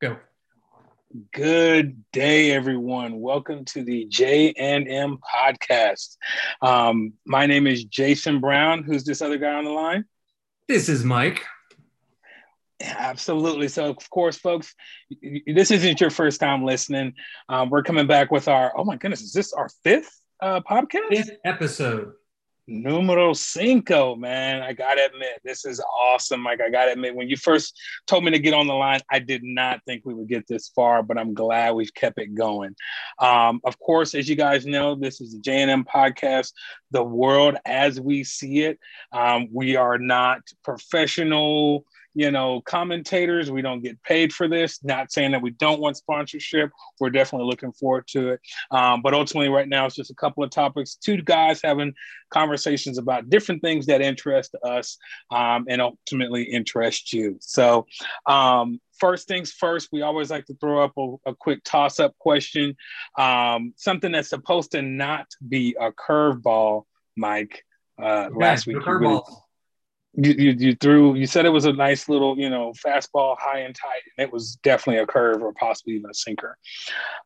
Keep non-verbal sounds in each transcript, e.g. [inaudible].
Go. Good day, everyone. Welcome to the J and M podcast. Um, my name is Jason Brown. Who's this other guy on the line? This is Mike. Absolutely. So, of course, folks, this isn't your first time listening. Um, we're coming back with our, oh my goodness, is this our fifth uh, podcast? Fifth episode. Numero cinco, man. I gotta admit, this is awesome. Like, I gotta admit, when you first told me to get on the line, I did not think we would get this far, but I'm glad we've kept it going. Um, of course, as you guys know, this is the JNM podcast, the world as we see it. Um, we are not professional you know, commentators. We don't get paid for this. Not saying that we don't want sponsorship. We're definitely looking forward to it. Um, but ultimately, right now, it's just a couple of topics. Two guys having conversations about different things that interest us um, and ultimately interest you. So, um, first things first, we always like to throw up a, a quick toss up question. Um, something that's supposed to not be a curveball, Mike. Uh, last week, you you, you, you threw you said it was a nice little you know fastball high and tight and it was definitely a curve or possibly even a sinker.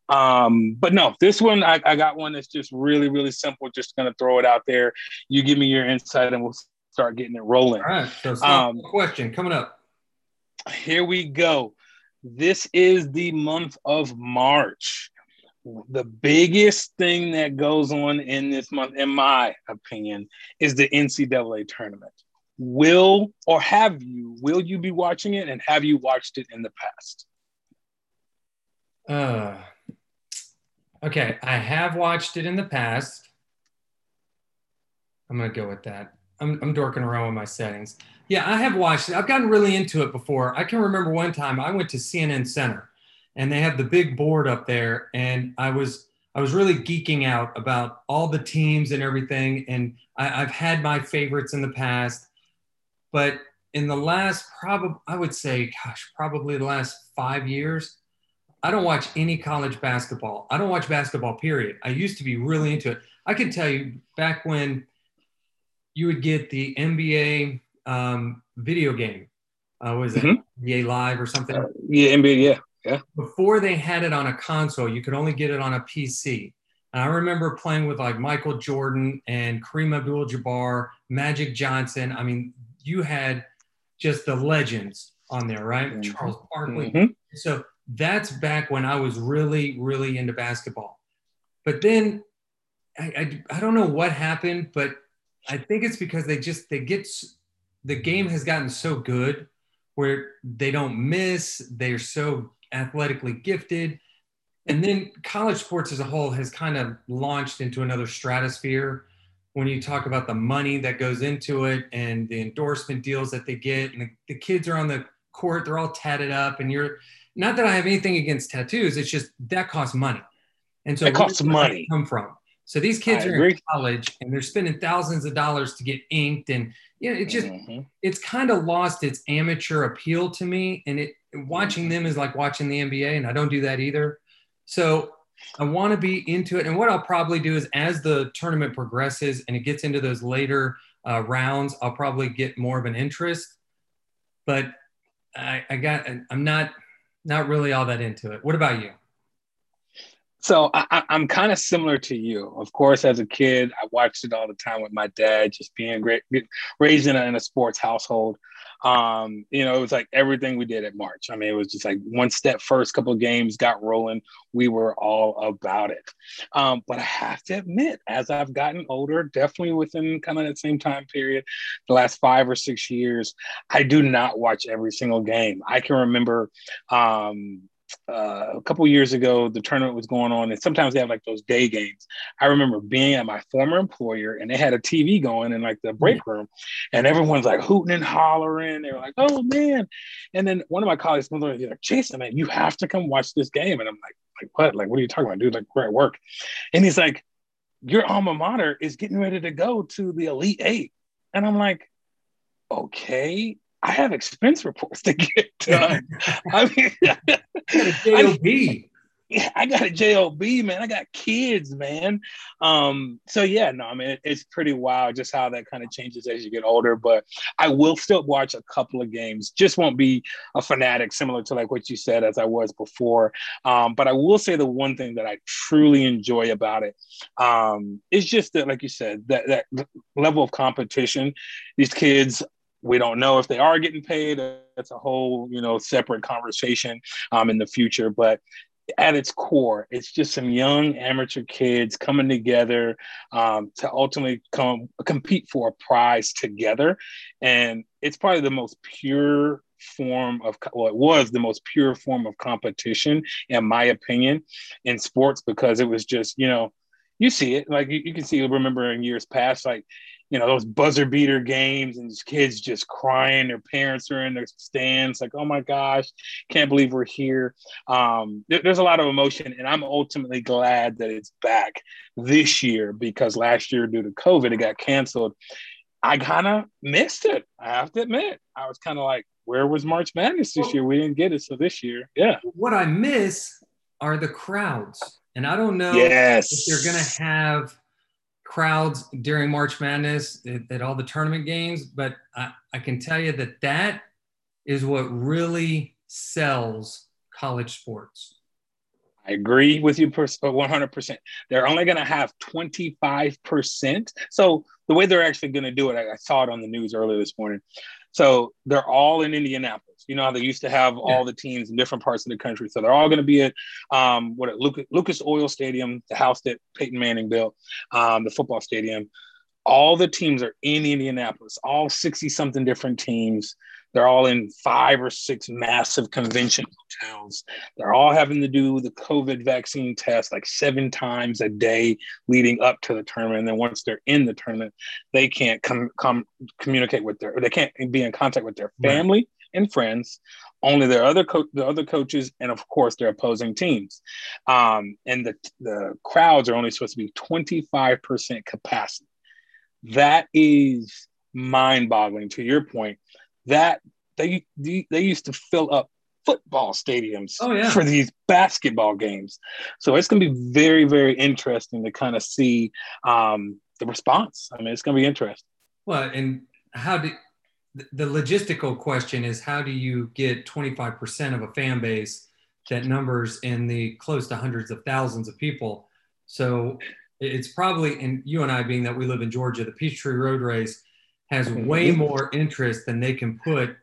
Um but no this one I, I got one that's just really really simple just gonna throw it out there. You give me your insight and we'll start getting it rolling. All right so um, question coming up. Here we go. This is the month of march. The biggest thing that goes on in this month in my opinion is the ncaa tournament will or have you will you be watching it and have you watched it in the past? Uh okay i have watched it in the past. I'm gonna go with that. I'm, I'm dorking around with my settings. Yeah i have watched it. I've gotten really into it before. I can remember one time i went to cnn center and they had the big board up there and i was i was really geeking out about all the teams and everything and I, i've had my favorites in the past but in the last, probably, I would say, gosh, probably the last five years, I don't watch any college basketball. I don't watch basketball, period. I used to be really into it. I can tell you back when you would get the NBA um, video game, uh, was it mm-hmm. NBA Live or something? Uh, yeah, NBA, yeah. Yeah. Before they had it on a console, you could only get it on a PC. And I remember playing with like Michael Jordan and Kareem Abdul Jabbar, Magic Johnson. I mean, you had just the legends on there, right? Mm-hmm. Charles Barkley. Mm-hmm. So that's back when I was really, really into basketball. But then I, I, I don't know what happened, but I think it's because they just they get the game has gotten so good where they don't miss. They're so athletically gifted. And then college sports as a whole has kind of launched into another stratosphere when you talk about the money that goes into it and the endorsement deals that they get and the, the kids are on the court they're all tatted up and you're not that i have anything against tattoos it's just that costs money. And so it costs money. come from? So these kids I are agree. in college and they're spending thousands of dollars to get inked and you know it just mm-hmm. it's kind of lost its amateur appeal to me and it watching them is like watching the nba and i don't do that either. So I want to be into it. And what I'll probably do is as the tournament progresses and it gets into those later uh, rounds, I'll probably get more of an interest. But I, I got, I'm not, not really all that into it. What about you? So I, am kind of similar to you. Of course, as a kid, I watched it all the time with my dad, just being great, raised in a, in a sports household. Um, you know, it was like everything we did at March. I mean, it was just like one step first, couple games got rolling. We were all about it. Um, but I have to admit, as I've gotten older, definitely within kind of that same time period, the last five or six years, I do not watch every single game. I can remember um, uh, a couple years ago, the tournament was going on, and sometimes they have like those day games. I remember being at my former employer, and they had a TV going in like the break room, and everyone's like hooting and hollering. They were like, "Oh man!" And then one of my colleagues comes over, he's like, "Jason, man, you have to come watch this game." And I'm like, "Like what? Like what are you talking about, dude? Like we're at work." And he's like, "Your alma mater is getting ready to go to the Elite Eight. and I'm like, "Okay." I have expense reports to get [laughs] done. I mean, [laughs] I mean I got a job, man. I got kids, man. Um, so yeah, no, I mean it, it's pretty wild just how that kind of changes as you get older. But I will still watch a couple of games. Just won't be a fanatic, similar to like what you said as I was before. Um, but I will say the one thing that I truly enjoy about it um, is just that, like you said, that that level of competition. These kids we don't know if they are getting paid. That's a whole, you know, separate conversation um, in the future. But at its core, it's just some young amateur kids coming together um, to ultimately come compete for a prize together, and it's probably the most pure form of well, it was the most pure form of competition, in my opinion, in sports because it was just you know you see it like you, you can see remember in years past like you know those buzzer beater games and these kids just crying their parents are in their stands like oh my gosh can't believe we're here. Um, there, there's a lot of emotion and i'm ultimately glad that it's back this year because last year due to covid it got canceled. I kind of missed it i have to admit. I was kind of like where was march madness this year? We didn't get it so this year yeah. What i miss are the crowds and i don't know yes. if they're going to have crowds during March Madness at, at all the tournament games, but I, I can tell you that that is what really sells college sports. I agree with you 100%. Uh, they're only going to have 25%. So the way they're actually going to do it, I, I, saw it on the news earlier this morning. So they're all in Indianapolis. You know how they used to have yeah. all the teams in different parts of the country. So they're all going to be at um, what at Lucas, Lucas Oil Stadium, the house that Peyton Manning built, um, the football stadium. All the teams are in Indianapolis. All sixty something different teams. They're all in five or six massive convention hotels. They're all having to do the COVID vaccine test like seven times a day leading up to the tournament. And then once they're in the tournament, they can't come come communicate with their, they can't be in contact with their family right. and friends. Only their other co- the other coaches, and of course their opposing teams. Um, and the the crowds are only supposed to be twenty five percent capacity. That is mind boggling. To your point that they they used to fill up football stadiums oh, yeah. for these basketball games. So it's going to be very, very interesting to kind of see um, the response. I mean, it's going to be interesting. Well, and how do the logistical question is how do you get 25% of a fan base that numbers in the close to hundreds of thousands of people? So it's probably, and you and I being that we live in Georgia, the Peachtree Road Race has way more interest than they can put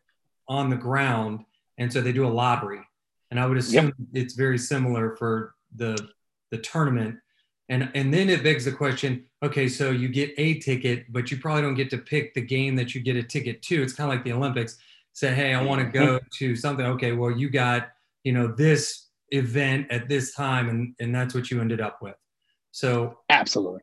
on the ground. And so they do a lottery. And I would assume yep. it's very similar for the the tournament. And and then it begs the question, okay, so you get a ticket, but you probably don't get to pick the game that you get a ticket to. It's kind of like the Olympics. Say, hey, I want to go mm-hmm. to something. Okay, well, you got, you know, this event at this time, and, and that's what you ended up with. So absolutely.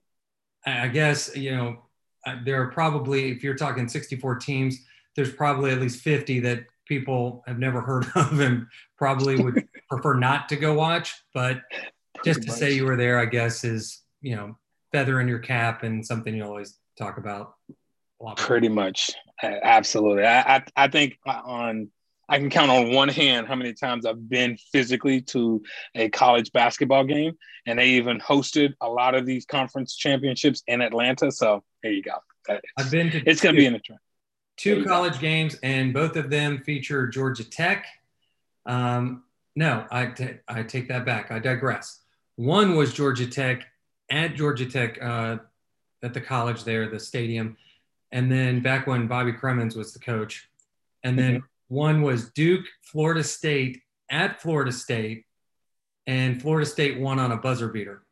I guess, you know, Uh, there are probably, if you're talking 64 teams, there's probably at least 50 that people have never heard [laughs] of and probably would [laughs] prefer not to go watch. But just to say you were there, I guess, is, you know, feather in your cap and something you always talk about. Pretty much. Absolutely. I, I, I think on I can count on one hand how many times I've been physically to a college basketball game, and they even hosted a lot of these conference championships in Atlanta. So there you go. I've been to. It's going to be an trend. Two college go. games, and both of them feature Georgia Tech. Um, no, I, t- I take that back. I digress. One was Georgia Tech at Georgia Tech uh, at the college there, the stadium, and then back when Bobby Cremins was the coach, and then. Mm-hmm one was Duke, Florida State at Florida State, and Florida State won on a buzzer beater.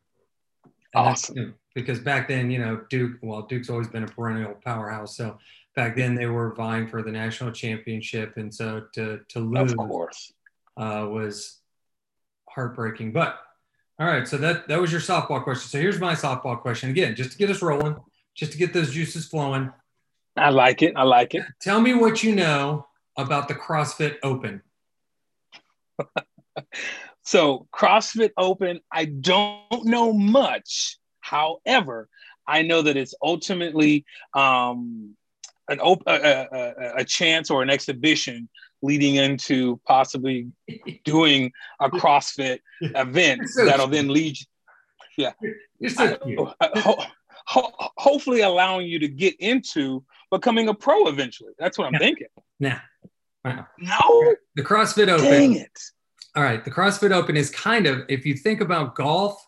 And awesome. Because back then, you know, Duke, well, Duke's always been a perennial powerhouse. So back then they were vying for the national championship. And so to, to lose of course. Uh, was heartbreaking. But all right, so that, that was your softball question. So here's my softball question again, just to get us rolling, just to get those juices flowing. I like it. I like it. Tell me what you know about the CrossFit Open? [laughs] so, CrossFit Open, I don't know much. However, I know that it's ultimately um, an op- a, a, a, chance or an exhibition leading into possibly [laughs] doing a CrossFit [laughs] event so that'll then lead. Yeah, so I, ho- ho- hopefully allowing you to get into becoming a pro eventually. That's what I'm thinking. Nah. Wow. No. The CrossFit Open. Dang it. All right. The CrossFit Open is kind of, if you think about golf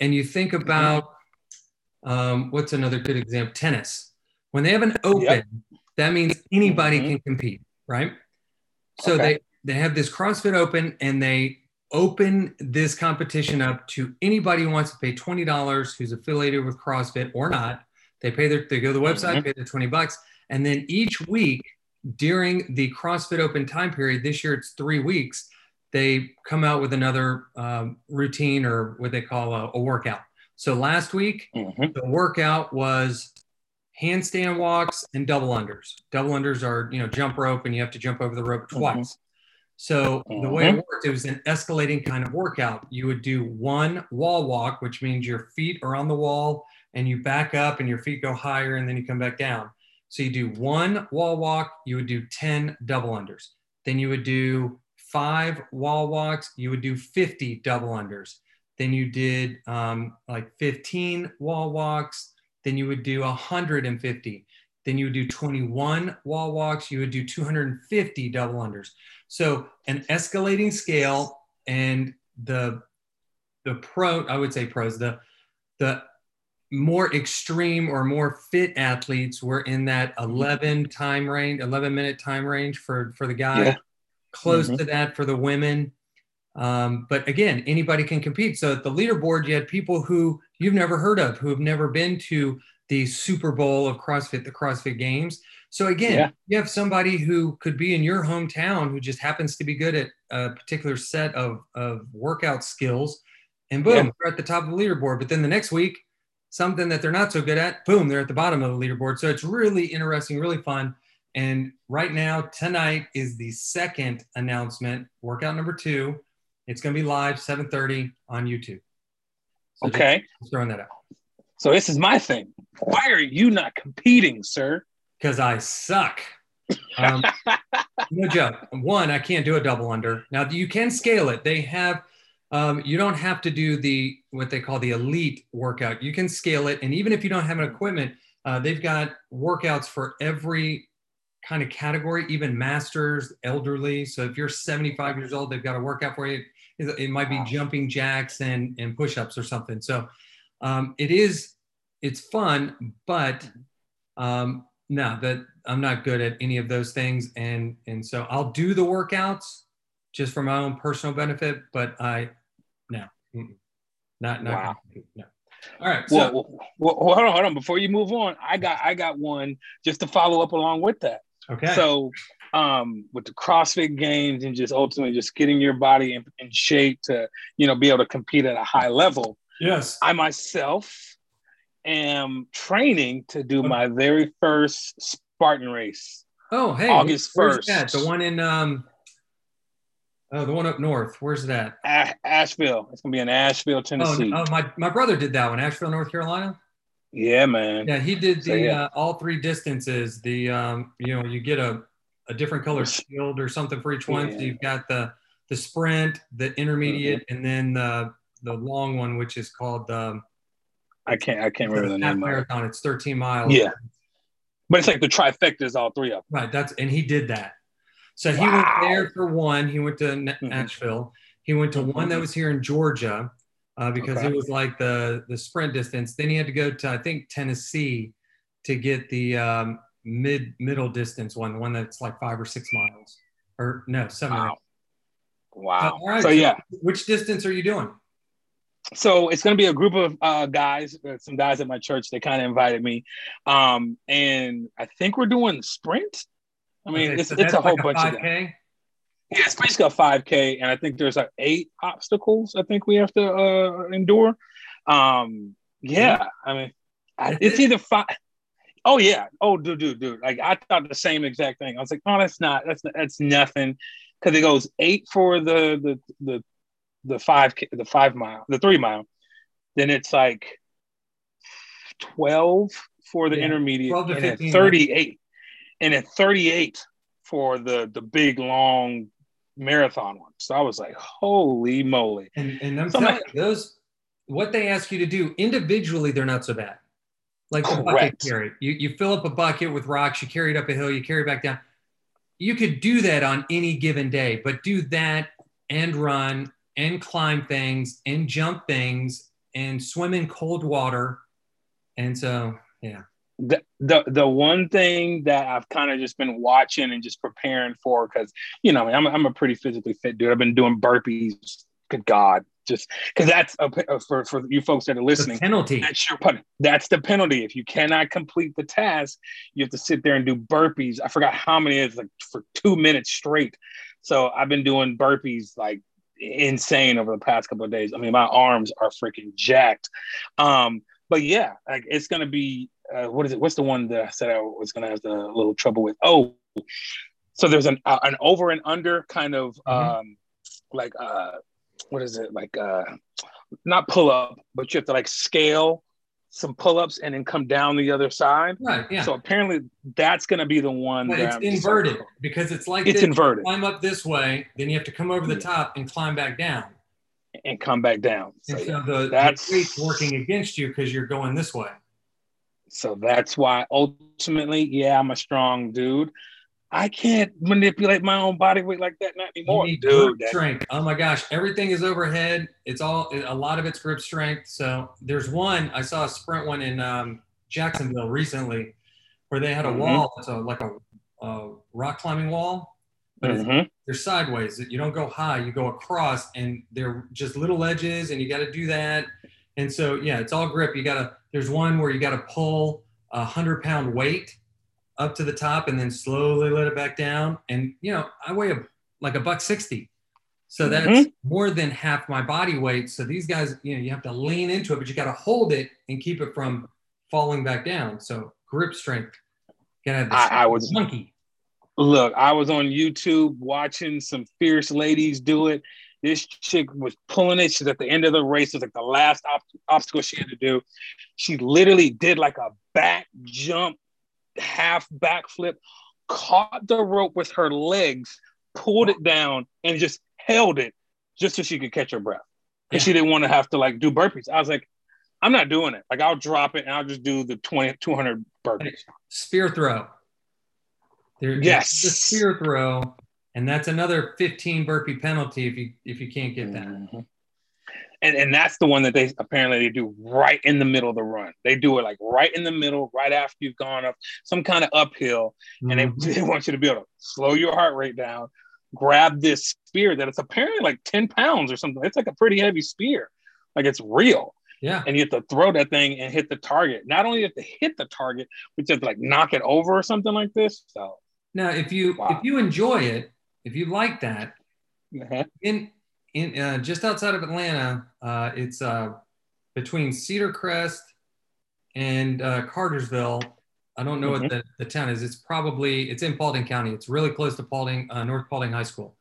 and you think mm-hmm. about, um, what's another good example? Tennis. When they have an open, yep. that means anybody mm-hmm. can compete, right? So okay. they, they have this CrossFit Open and they open this competition up to anybody who wants to pay $20 who's affiliated with CrossFit or not. They pay their, they go to the website, mm-hmm. pay their 20 bucks. And then each week during the CrossFit Open time period, this year it's three weeks, they come out with another um, routine or what they call a, a workout. So last week, mm-hmm. the workout was handstand walks and double unders. Double unders are, you know, jump rope and you have to jump over the rope mm-hmm. twice. Mm-hmm. So mm-hmm. the way it mm-hmm. worked, it was an escalating kind of workout. You would do one wall walk, which means your feet are on the wall and you back up and your feet go higher and then you come back down. So you do one wall walk, you would do 10 double unders. Then you would do five wall walks, you would do 50 double unders. Then you did um, like 15 wall walks, then you would do 150. Then you would do 21 wall walks, you would do 250 double unders. So an escalating scale and the the pro, I would say pros, the the more extreme or more fit athletes were in that mm-hmm. 11 time range 11 minute time range for for the guy yeah. close mm-hmm. to that for the women um, but again anybody can compete so at the leaderboard you had people who you've never heard of who have never been to the super bowl of crossfit the crossfit games so again yeah. you have somebody who could be in your hometown who just happens to be good at a particular set of, of workout skills and boom yeah. they're at the top of the leaderboard but then the next week something that they're not so good at, boom, they're at the bottom of the leaderboard. So it's really interesting, really fun. And right now, tonight is the second announcement, workout number two. It's going to be live 7:30 on YouTube. So okay, just throwing that out. So this is my thing. Why are you not competing, sir? Because I suck. Um, [laughs] no joke. One, I can't do a double under. Now you can scale it. They have um, you don't have to do the what they call the elite workout. You can scale it, and even if you don't have an equipment, uh, they've got workouts for every kind of category, even masters, elderly. So if you're 75 years old, they've got a workout for you. It, might be jumping jacks and and push-ups or something. So um, it is it's fun, but um, no, that I'm not good at any of those things, and and so I'll do the workouts just for my own personal benefit, but I not not wow. no. All right. So well, well, hold on, hold on. Before you move on, I got I got one just to follow up along with that. Okay. So um with the CrossFit games and just ultimately just getting your body in, in shape to you know be able to compete at a high level. Yes. I myself am training to do okay. my very first Spartan race. Oh, hey, August first. The one in um Oh, the one up north. Where's that? Asheville. It's gonna be in Asheville, Tennessee. Oh, oh, my my brother did that one. Asheville, North Carolina. Yeah, man. Yeah, he did the so, yeah. uh, all three distances. The um, you know, you get a a different color shield or something for each one. Yeah. So you've got the the sprint, the intermediate, mm-hmm. and then the the long one, which is called um, I can't I can't remember the name. Marathon. It's 13 miles. Yeah, but it's like the trifecta is all three of them. Right. That's and he did that. So he wow. went there for one. He went to mm-hmm. Nashville. He went to one that mm-hmm. was here in Georgia uh, because okay. it was like the the sprint distance. Then he had to go to I think Tennessee to get the um, mid middle distance one, the one that's like five or six miles, or no, seven. Wow. Wow. Uh, So yeah, which distance are you doing? So it's going to be a group of uh, guys, uh, some guys at my church. They kind of invited me, um, and I think we're doing sprint. I mean, okay, it's, so it's a whole like bunch a of them. Yeah, it's basically a 5K, and I think there's like eight obstacles I think we have to uh, endure. Um, yeah, I mean, it's either five. Oh yeah. Oh, dude, dude, dude. Like I thought the same exact thing. I was like, oh, that's not. That's that's nothing. Because it goes eight for the the the the five the five mile, the three mile. Then it's like twelve for the yeah, intermediate, and 38 and at 38 for the the big long marathon one. So I was like, holy moly. And, and I'm so telling you, those, what they ask you to do individually, they're not so bad. Like the bucket carry. You, you fill up a bucket with rocks, you carry it up a hill, you carry it back down. You could do that on any given day, but do that and run and climb things and jump things and swim in cold water. And so, yeah the, the the one thing that I've kind of just been watching and just preparing for because you know I'm I'm a pretty physically fit dude. I've been doing burpees. Good God, just because that's a, uh, for for you folks that are listening. The penalty. That's your penalty. That's the penalty. If you cannot complete the task, you have to sit there and do burpees. I forgot how many is like for two minutes straight. So I've been doing burpees like insane over the past couple of days. I mean, my arms are freaking jacked. Um, but yeah, like it's gonna be uh, what is it? What's the one that I said I was going to have a little trouble with? Oh, so there's an uh, an over and under kind of mm-hmm. um, like uh, what is it like? Uh, not pull up, but you have to like scale some pull ups and then come down the other side. Right. Yeah. So apparently that's going to be the one. But it's I'm inverted because it's like it's inverted. climb up this way, then you have to come over the top and climb back down. And come back down. So, and so the, that's the weight's working against you because you're going this way. So that's why ultimately, yeah, I'm a strong dude. I can't manipulate my own body weight like that not anymore, dude. Strength. Oh my gosh, everything is overhead. It's all a lot of it's grip strength. So there's one I saw a sprint one in um, Jacksonville recently, where they had a mm-hmm. wall. It's a, like a, a, rock climbing wall, but mm-hmm. they're sideways. You don't go high, you go across, and they're just little edges, and you got to do that. And so yeah, it's all grip. You got to there's one where you got to pull a hundred pound weight up to the top and then slowly let it back down. And you know, I weigh a, like a buck sixty, so that's mm-hmm. more than half my body weight. So these guys, you know, you have to lean into it, but you got to hold it and keep it from falling back down. So grip strength. Gotta I, I was monkey. Look, I was on YouTube watching some fierce ladies do it, this chick was pulling it. She's at the end of the race. It was like the last op- obstacle she had to do. She literally did like a back jump, half backflip, caught the rope with her legs, pulled it down, and just held it just so she could catch her breath. And yeah. she didn't want to have to like do burpees. I was like, I'm not doing it. Like I'll drop it and I'll just do the 20, 200 burpees. Spear throw. There, yes. The spear throw and that's another 15 burpee penalty if you if you can't get that. Mm-hmm. And and that's the one that they apparently they do right in the middle of the run. They do it like right in the middle, right after you've gone up some kind of uphill, mm-hmm. and they, mm-hmm. [laughs] they want you to be able to slow your heart rate down, grab this spear that it's apparently like 10 pounds or something. It's like a pretty heavy spear, like it's real. Yeah. And you have to throw that thing and hit the target. Not only have to hit the target, but you have to like knock it over or something like this. So now if you wow. if you enjoy it, if you like that, uh-huh. in in uh, just outside of Atlanta, uh, it's uh, between Cedar Crest and uh, Cartersville. I don't know mm-hmm. what the, the town is. It's probably it's in Paulding County. It's really close to Paulding, uh, North Paulding High School.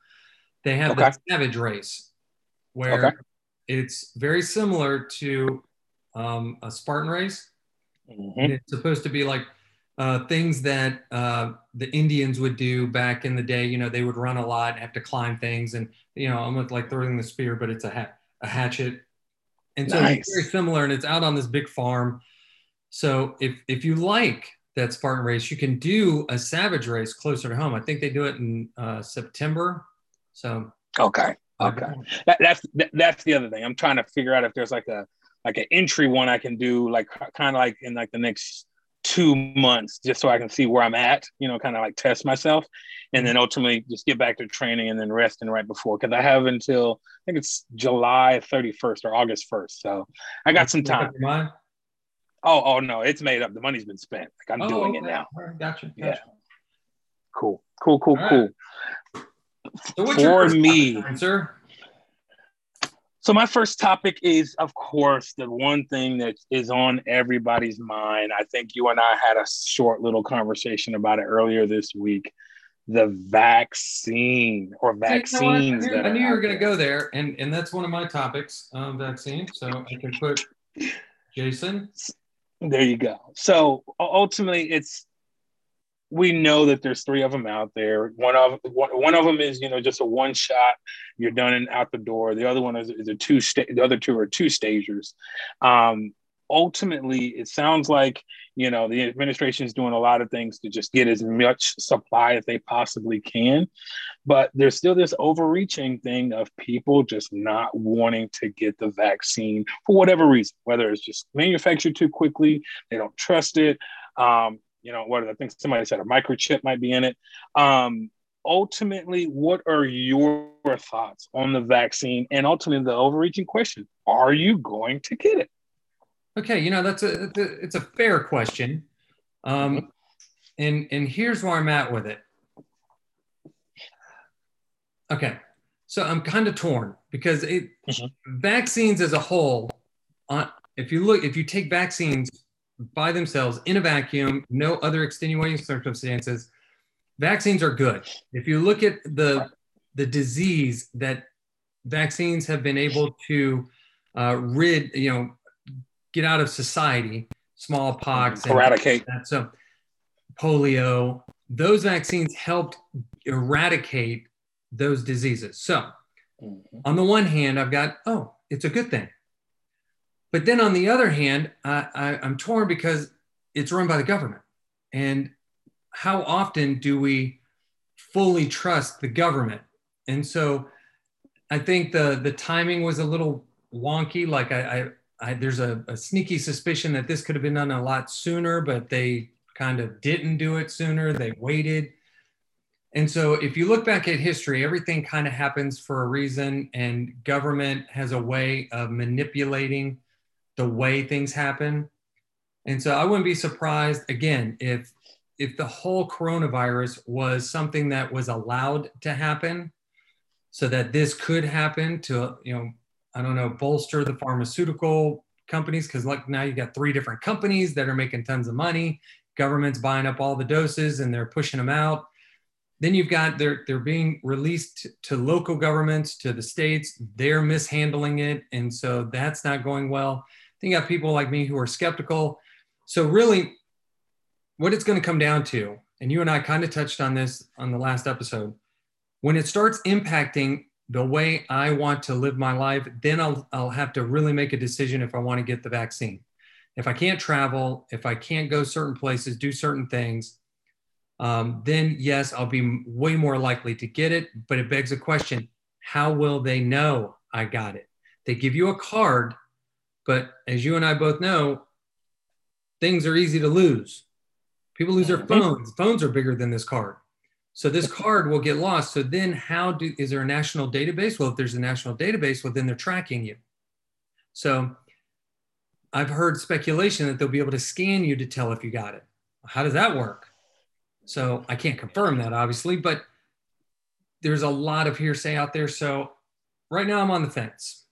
They have okay. the Savage Race, where okay. it's very similar to um, a Spartan race. Mm-hmm. it's supposed to be like uh, things that uh, the Indians would do back in the day. You know, they would run a lot, have to climb things, and you know, almost like throwing the spear, but it's a, ha- a hatchet. And so nice. it's very similar, and it's out on this big farm. So if if you like that Spartan race, you can do a Savage race closer to home. I think they do it in uh, September. So okay, okay, that, that's that, that's the other thing. I'm trying to figure out if there's like a like an entry one I can do, like kind of like in like the next two months just so I can see where I'm at, you know, kind of like test myself and then ultimately just get back to training and then resting right before because I have until I think it's July 31st or August 1st. So I got some time. Oh, oh no, it's made up. The money's been spent. Like I'm oh, doing okay. it now. Right, gotcha, gotcha. Yeah. Cool. Cool, cool, cool. So For me, sir? So my first topic is, of course, the one thing that is on everybody's mind. I think you and I had a short little conversation about it earlier this week. The vaccine or vaccines. You know I knew, you were going to go there, and and that's one of my topics, um, vaccine. So I can put Jason. There you go. So ultimately, it's we know that there's three of them out there. One of one, of them is you know just a one shot, you're done and out the door. The other one is, is a two sta- the other two are two stagers. Um, ultimately, it sounds like you know the administration is doing a lot of things to just get as much supply as they possibly can, but there's still this overreaching thing of people just not wanting to get the vaccine for whatever reason, whether it's just manufactured too quickly, they don't trust it. Um, you know, what I think somebody said a microchip might be in it. Um, ultimately, what are your thoughts on the vaccine? And ultimately, the overreaching question: Are you going to get it? Okay, you know that's a it's a fair question, um, mm-hmm. and and here's where I'm at with it. Okay, so I'm kind of torn because it mm-hmm. vaccines as a whole, on if you look, if you take vaccines by themselves in a vacuum, no other extenuating circumstances, vaccines are good. If you look at the the disease that vaccines have been able to uh, rid, you know, get out of society, smallpox, eradicate. And so polio, those vaccines helped eradicate those diseases. So, mm-hmm. on the one hand, I've got, oh, it's a good thing. But then on the other hand, I, I, I'm torn because it's run by the government. And how often do we fully trust the government? And so I think the the timing was a little wonky. Like I, I, I there's a, a, sneaky suspicion that this could have been done a lot sooner, but they kind of didn't do it sooner. They waited. And so if you look back at history, everything kind of happens for a reason, and government has a way of manipulating the way things happen. And so I wouldn't be surprised again if if the whole coronavirus was something that was allowed to happen so that this could happen to you know I don't know bolster the pharmaceutical companies because like now you got three different companies that are making tons of money. Government's buying up all the doses and they're pushing them out. Then you've got they're they're being released to local governments to the states. They're mishandling it and so that's not going well then you got people like me who are skeptical. So really, what it's going to come down to, and you and I kind of touched on this on the last episode, when it starts impacting the way I want to live my life, then I'll, I'll have to really make a decision if I want to get the vaccine. If I can't travel, if I can't go certain places, do certain things, um, then yes, I'll be way more likely to get it. But it begs a question how will they know I got it? They give you a card but as you and I both know, things are easy to lose. People lose their mm-hmm. phones. Phones are bigger than this card. So this card will get lost. So then how do is there a national database? Well, if there's a national database, well, then they're tracking you. So I've heard speculation that they'll be able to scan you to tell if you got it. How does that work? So I can't confirm that obviously, but there's a lot of hearsay out there. So right now I'm on the fence.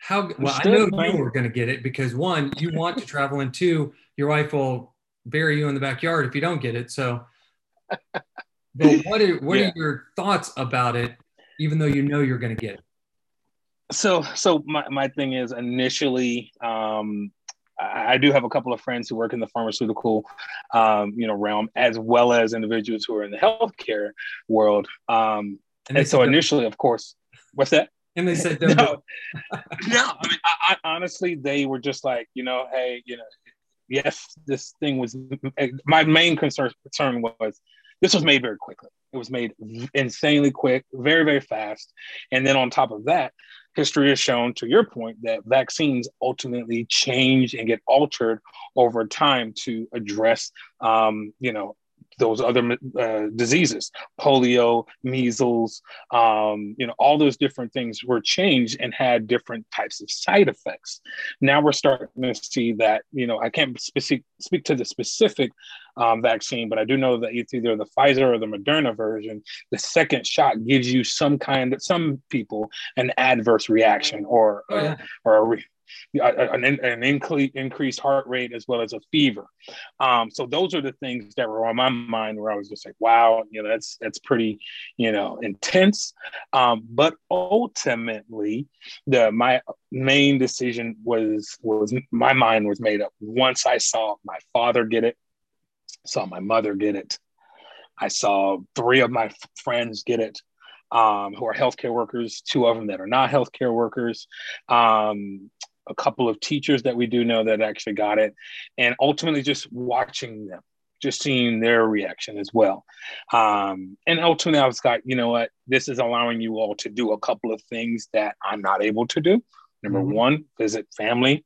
How well I know you were going to get it because one, you want to travel, and two, your wife will bury you in the backyard if you don't get it. So, but [laughs] what are what yeah. are your thoughts about it? Even though you know you're going to get it. So, so my my thing is initially, um, I do have a couple of friends who work in the pharmaceutical, um, you know, realm, as well as individuals who are in the healthcare world. Um, and, and so initially, of course, what's that? And they said, [laughs] no, no. [laughs] I mean, I, I, honestly, they were just like, you know, hey, you know, yes, this thing was. My main concern concern was this was made very quickly. It was made insanely quick, very very fast, and then on top of that, history has shown, to your point, that vaccines ultimately change and get altered over time to address, um, you know, those other uh, diseases, polio, measles, um, you know, all those different things were changed and had different types of side effects. Now we're starting to see that, you know, I can't speak, speak to the specific um, vaccine, but I do know that it's either the Pfizer or the Moderna version. The second shot gives you some kind of, some people, an adverse reaction or, oh, yeah. or, or a re- an, an increased heart rate as well as a fever. Um, so those are the things that were on my mind where I was just like, wow, you know, that's that's pretty, you know, intense. Um, but ultimately, the my main decision was was my mind was made up once I saw my father get it, saw my mother get it, I saw three of my friends get it um, who are healthcare workers, two of them that are not healthcare workers, um, a couple of teachers that we do know that actually got it, and ultimately just watching them, just seeing their reaction as well. Um, and ultimately, I was like, you know what, this is allowing you all to do a couple of things that I'm not able to do. Number mm-hmm. one, visit family,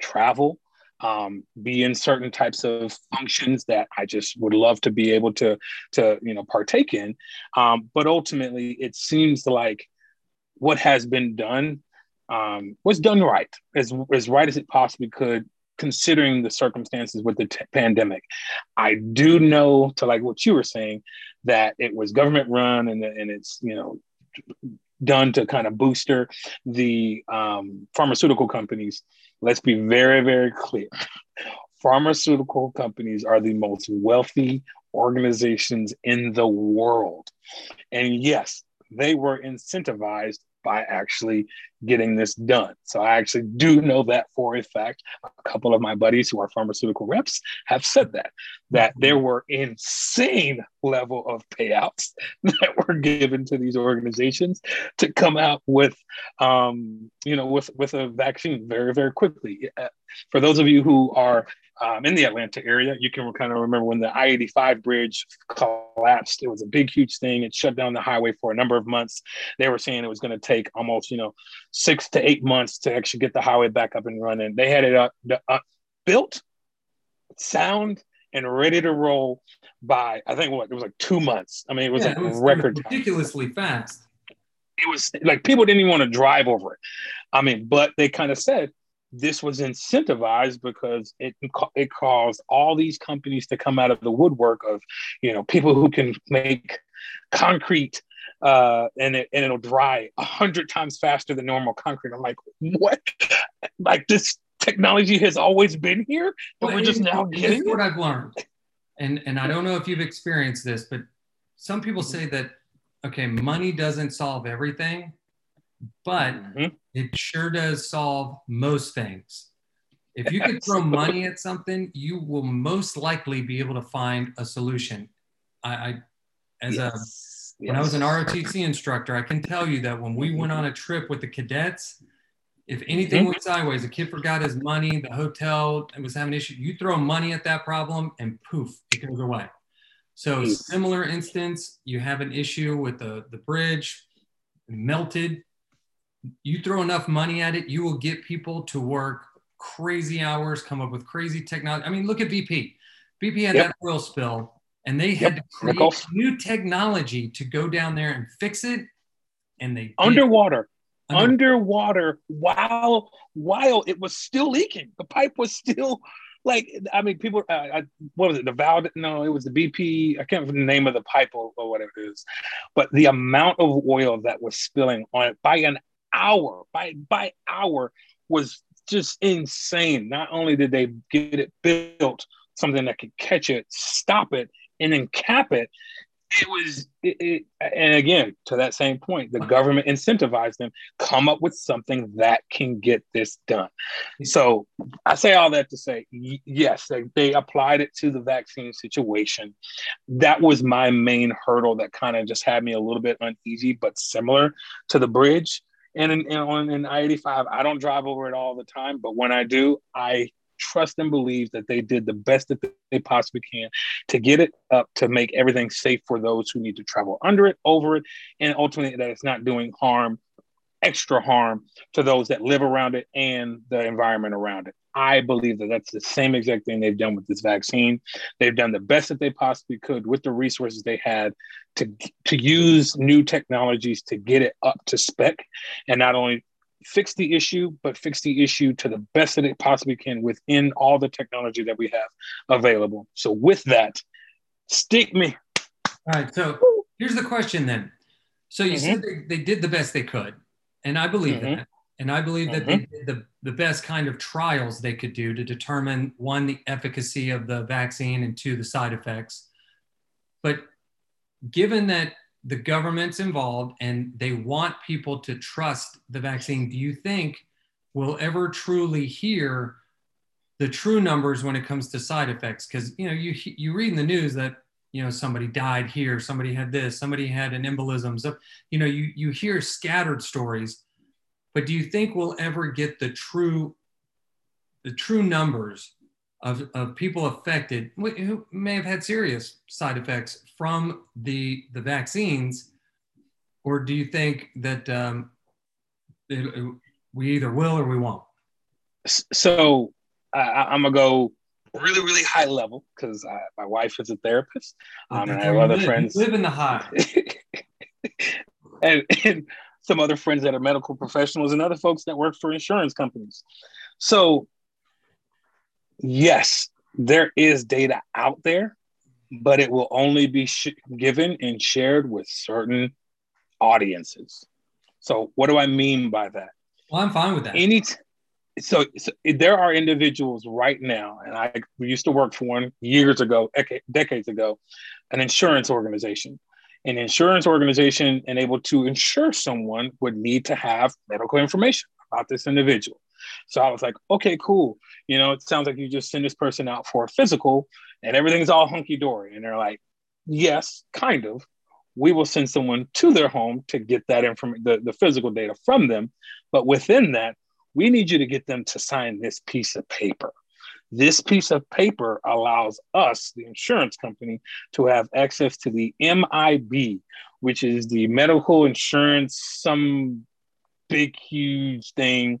travel, um, be in certain types of functions that I just would love to be able to to you know partake in. Um, but ultimately, it seems like what has been done um, was done right, as as right as it possibly could, considering the circumstances with the t- pandemic. I do know, to like what you were saying, that it was government run and and it's you know done to kind of booster the um, pharmaceutical companies let's be very, very clear. Pharmaceutical companies are the most wealthy organizations in the world. And yes, they were incentivized by actually getting this done. So I actually do know that for a fact. A couple of my buddies who are pharmaceutical reps have said that that there were insane level of payouts [laughs] that were given to these organizations to come out with um, you know with with a vaccine very very quickly. Uh, for those of you who are um, in the Atlanta area. You can kind of remember when the I 85 bridge collapsed. It was a big, huge thing. It shut down the highway for a number of months. They were saying it was going to take almost, you know, six to eight months to actually get the highway back up and running. They had it up, up built, sound, and ready to roll by, I think, what it was like two months. I mean, it was yeah, like it was, record ridiculously time. fast. It was like people didn't even want to drive over it. I mean, but they kind of said, this was incentivized because it it caused all these companies to come out of the woodwork of you know people who can make concrete uh, and it and it'll dry a hundred times faster than normal concrete. I'm like, what? Like this technology has always been here, but well, we're just now getting what I've learned. And and I don't know if you've experienced this, but some people say that okay, money doesn't solve everything, but mm-hmm. It sure does solve most things. If you could throw [laughs] money at something, you will most likely be able to find a solution. I, I as yes. a when I was an ROTC instructor, I can tell you that when we went on a trip with the cadets, if anything mm-hmm. went sideways, a kid forgot his money, the hotel was having an issue, you throw money at that problem and poof, it goes away. So similar instance, you have an issue with the, the bridge melted, you throw enough money at it, you will get people to work crazy hours, come up with crazy technology. I mean, look at BP. BP had yep. that oil spill, and they had yep. to create new technology to go down there and fix it. And they underwater, Under- underwater, while while it was still leaking, the pipe was still like I mean, people. Uh, I, what was it? The Val? No, it was the BP. I can't remember the name of the pipe or, or, whatever it is, but the amount of oil that was spilling on it by an hour by by hour was just insane. Not only did they get it built, something that could catch it, stop it, and then cap it, it was it, it, and again to that same point the government incentivized them come up with something that can get this done so i say all that to say yes they, they applied it to the vaccine situation that was my main hurdle that kind of just had me a little bit uneasy but similar to the bridge and in, in, on in I-85, I don't drive over it all the time, but when I do, I trust and believe that they did the best that they possibly can to get it up to make everything safe for those who need to travel under it, over it, and ultimately that it's not doing harm, extra harm to those that live around it and the environment around it. I believe that that's the same exact thing they've done with this vaccine. They've done the best that they possibly could with the resources they had to, to use new technologies to get it up to spec and not only fix the issue, but fix the issue to the best that it possibly can within all the technology that we have available. So, with that, stick me. All right. So, here's the question then. So, you mm-hmm. said they, they, did the best they could, and I believe mm-hmm. that. And I believe that mm-hmm. they did the, the best kind of trials they could do to determine one, the efficacy of the vaccine, and two, the side effects. But given that the government's involved and they want people to trust the vaccine, do you think we'll ever truly hear the true numbers when it comes to side effects? Because you know, you you read in the news that you know somebody died here somebody had this somebody had an embolism so you know you you hear scattered stories but do you think we'll ever get the true the true numbers of, of people affected who may have had serious side effects from the the vaccines or do you think that um, it, it, we either will or we won't so I, am gonna go really, really high level because my wife is a therapist. Um, and I have other live. friends. live in the high. [laughs] and, and some other friends that are medical professionals and other folks that work for insurance companies. So, yes, there is data out there, but it will only be sh- given and shared with certain audiences. So, what do I mean by that? Well, I'm fine with that. Any, t- so, so, there are individuals right now, and I we used to work for one years ago, decades ago, an insurance organization. An insurance organization and able to insure someone would need to have medical information about this individual. So I was like, okay, cool. You know, it sounds like you just send this person out for a physical and everything's all hunky dory. And they're like, yes, kind of. We will send someone to their home to get that information, the, the physical data from them. But within that, we need you to get them to sign this piece of paper. This piece of paper allows us, the insurance company, to have access to the MIB, which is the medical insurance, some big, huge thing.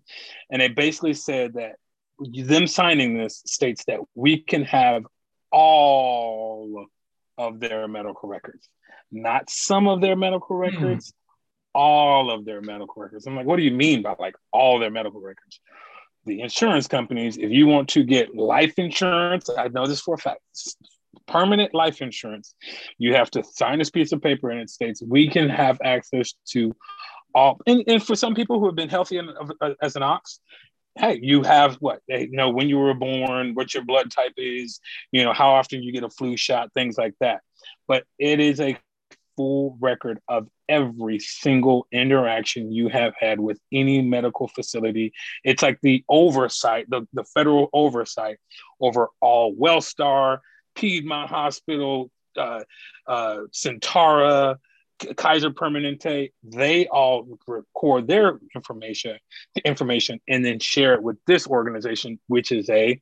And it basically said that them signing this states that we can have all of their medical records, not some of their medical hmm. records, all of their medical records. I'm like, what do you mean by like all their medical records? The insurance companies, if you want to get life insurance, I know this for a fact, permanent life insurance, you have to sign this piece of paper and it states we can have access to all. And, and for some people who have been healthy in, uh, as an ox, hey, you have what they you know when you were born, what your blood type is, you know how often you get a flu shot, things like that. But it is a full record of every single interaction you have had with any medical facility. It's like the oversight, the, the federal oversight over all Wellstar, Piedmont Hospital, uh, uh, Sentara, Kaiser Permanente, they all record their information, information, and then share it with this organization, which is a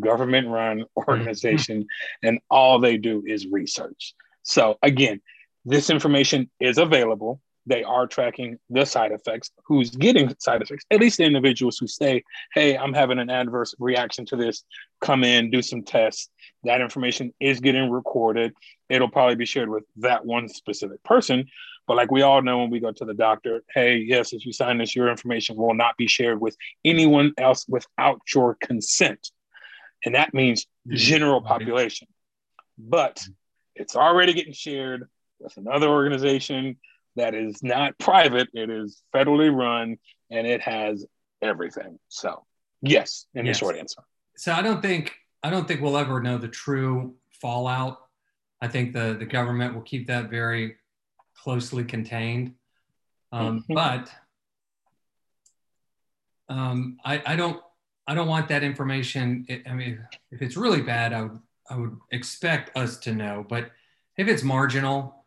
government-run mm-hmm. organization, and all they do is research. So again, this information is available. They are tracking the side effects, who's getting side effects, at least the individuals who say, Hey, I'm having an adverse reaction to this, come in, do some tests. That information is getting recorded. It'll probably be shared with that one specific person. But like we all know when we go to the doctor, hey, yes, if you sign this, your information will not be shared with anyone else without your consent. And that means mm-hmm. general population. But it's already getting shared with another organization that is not private, it is federally run, and it has everything. So, yes, in yes. the short answer. So I don't think I don't think we'll ever know the true fallout. I think the the government will keep that very closely contained. Um, mm-hmm. But um, I, I don't I don't want that information. I mean, if it's really bad, I would I would expect us to know. But if it's marginal,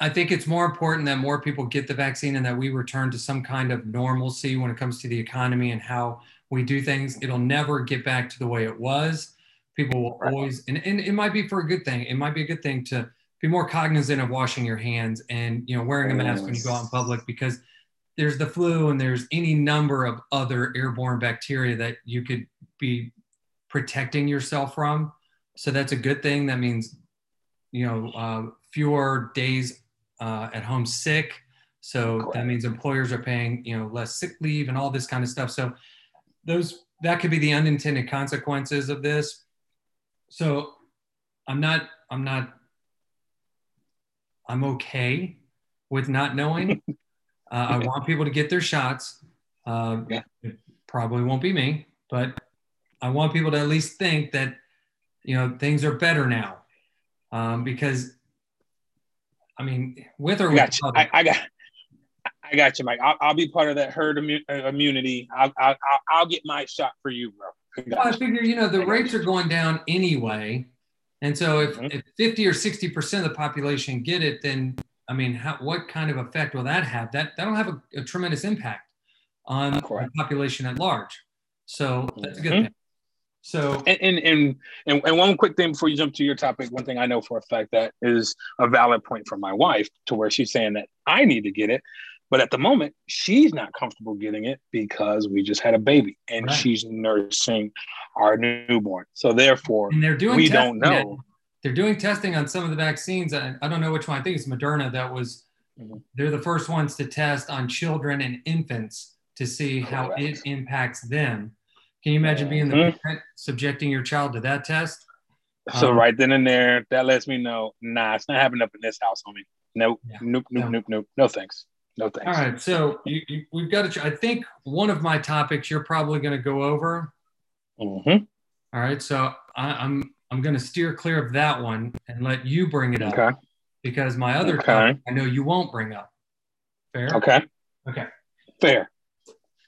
I think it's more important that more people get the vaccine and that we return to some kind of normalcy when it comes to the economy and how we do things. It'll never get back to the way it was. People will right. always, and, and it might be for a good thing. It might be a good thing to be more cognizant of washing your hands and you know wearing a mask when you go out in public because there's the flu and there's any number of other airborne bacteria that you could be protecting yourself from. So that's a good thing. That means you know uh, fewer days uh, at home sick. So Correct. that means employers are paying, you know, less sick leave and all this kind of stuff. So those that could be the unintended consequences of this. So I'm not, I'm not, I'm okay with not knowing. [laughs] Uh, I want people to get their shots. Uh, yeah. It probably won't be me, but I want people to at least think that, you know, things are better now. Um, because I mean, with or without. I, I, got. I got you, Mike. I'll, I'll be part of that herd immu- uh, immunity. I'll, I'll, I'll, get my shot for you, bro. I, well, I figure, you know, the rates are going down anyway. And so if, mm-hmm. if 50 or 60% of the population get it, then I mean, how, what kind of effect will that have? That that'll have a, a tremendous impact on Correct. the population at large. So that's a good mm-hmm. thing. So and, and and and and one quick thing before you jump to your topic, one thing I know for a fact that is a valid point for my wife to where she's saying that I need to get it, but at the moment she's not comfortable getting it because we just had a baby and right. she's nursing our newborn. So therefore, and they're doing we don't know. They're doing testing on some of the vaccines. I, I don't know which one. I think it's Moderna that was. Mm-hmm. They're the first ones to test on children and infants to see Correct. how it impacts them can you imagine being the mm-hmm. parent subjecting your child to that test? So um, right then and there, that lets me know, nah, it's not happening up in this house, homie. Nope, yeah, nope, nope, no. nope, nope. No thanks. No thanks. All right, so you, you, we've got to. I think one of my topics you're probably going to go over. Mm-hmm. All right, so I, I'm I'm going to steer clear of that one and let you bring it up. Okay. Because my other okay. topic, I know you won't bring up. Fair. Okay. Okay. Fair.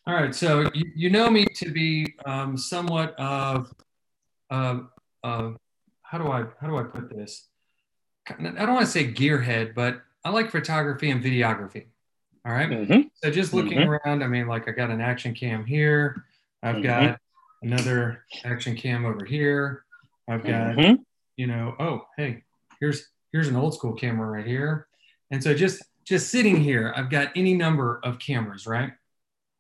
All right, so you, you know me to be um, somewhat of, uh, uh, how do I how do I put this? I don't want to say gearhead, but I like photography and videography. All right? mm-hmm. So just looking mm-hmm. around, I mean, like I got an action cam here. I've mm-hmm. got another action cam over here. I've got, mm-hmm. you know, oh hey, here's here's an old school camera right here. And so just just sitting here, I've got any number of cameras, right?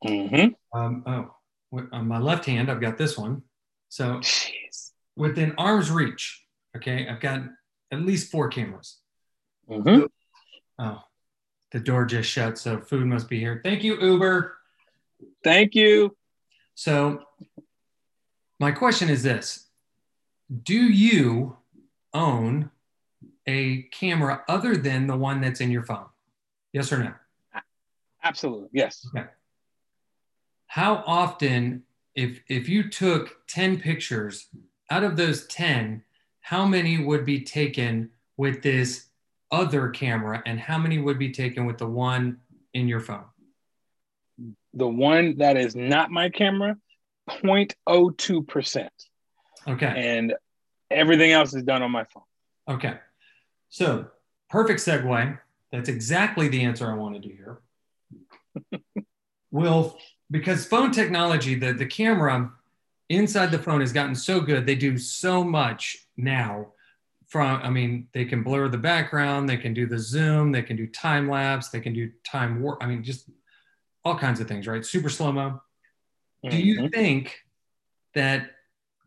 Mm-hmm. Um, oh, on my left hand, I've got this one. So Jeez. within arm's reach, okay, I've got at least four cameras. Mm-hmm. Oh, the door just shut, so food must be here. Thank you, Uber. Thank you. So, my question is this Do you own a camera other than the one that's in your phone? Yes or no? Absolutely. Yes. Okay how often if if you took 10 pictures out of those 10 how many would be taken with this other camera and how many would be taken with the one in your phone? The one that is not my camera 0.02% okay. And everything else is done on my phone. Okay. So perfect segue. That's exactly the answer i wanted to hear. [laughs] Will because phone technology, the, the camera inside the phone has gotten so good. They do so much now. From, I mean, they can blur the background, they can do the zoom, they can do time lapse, they can do time warp. I mean, just all kinds of things, right? Super slow mo. Mm-hmm. Do you mm-hmm. think that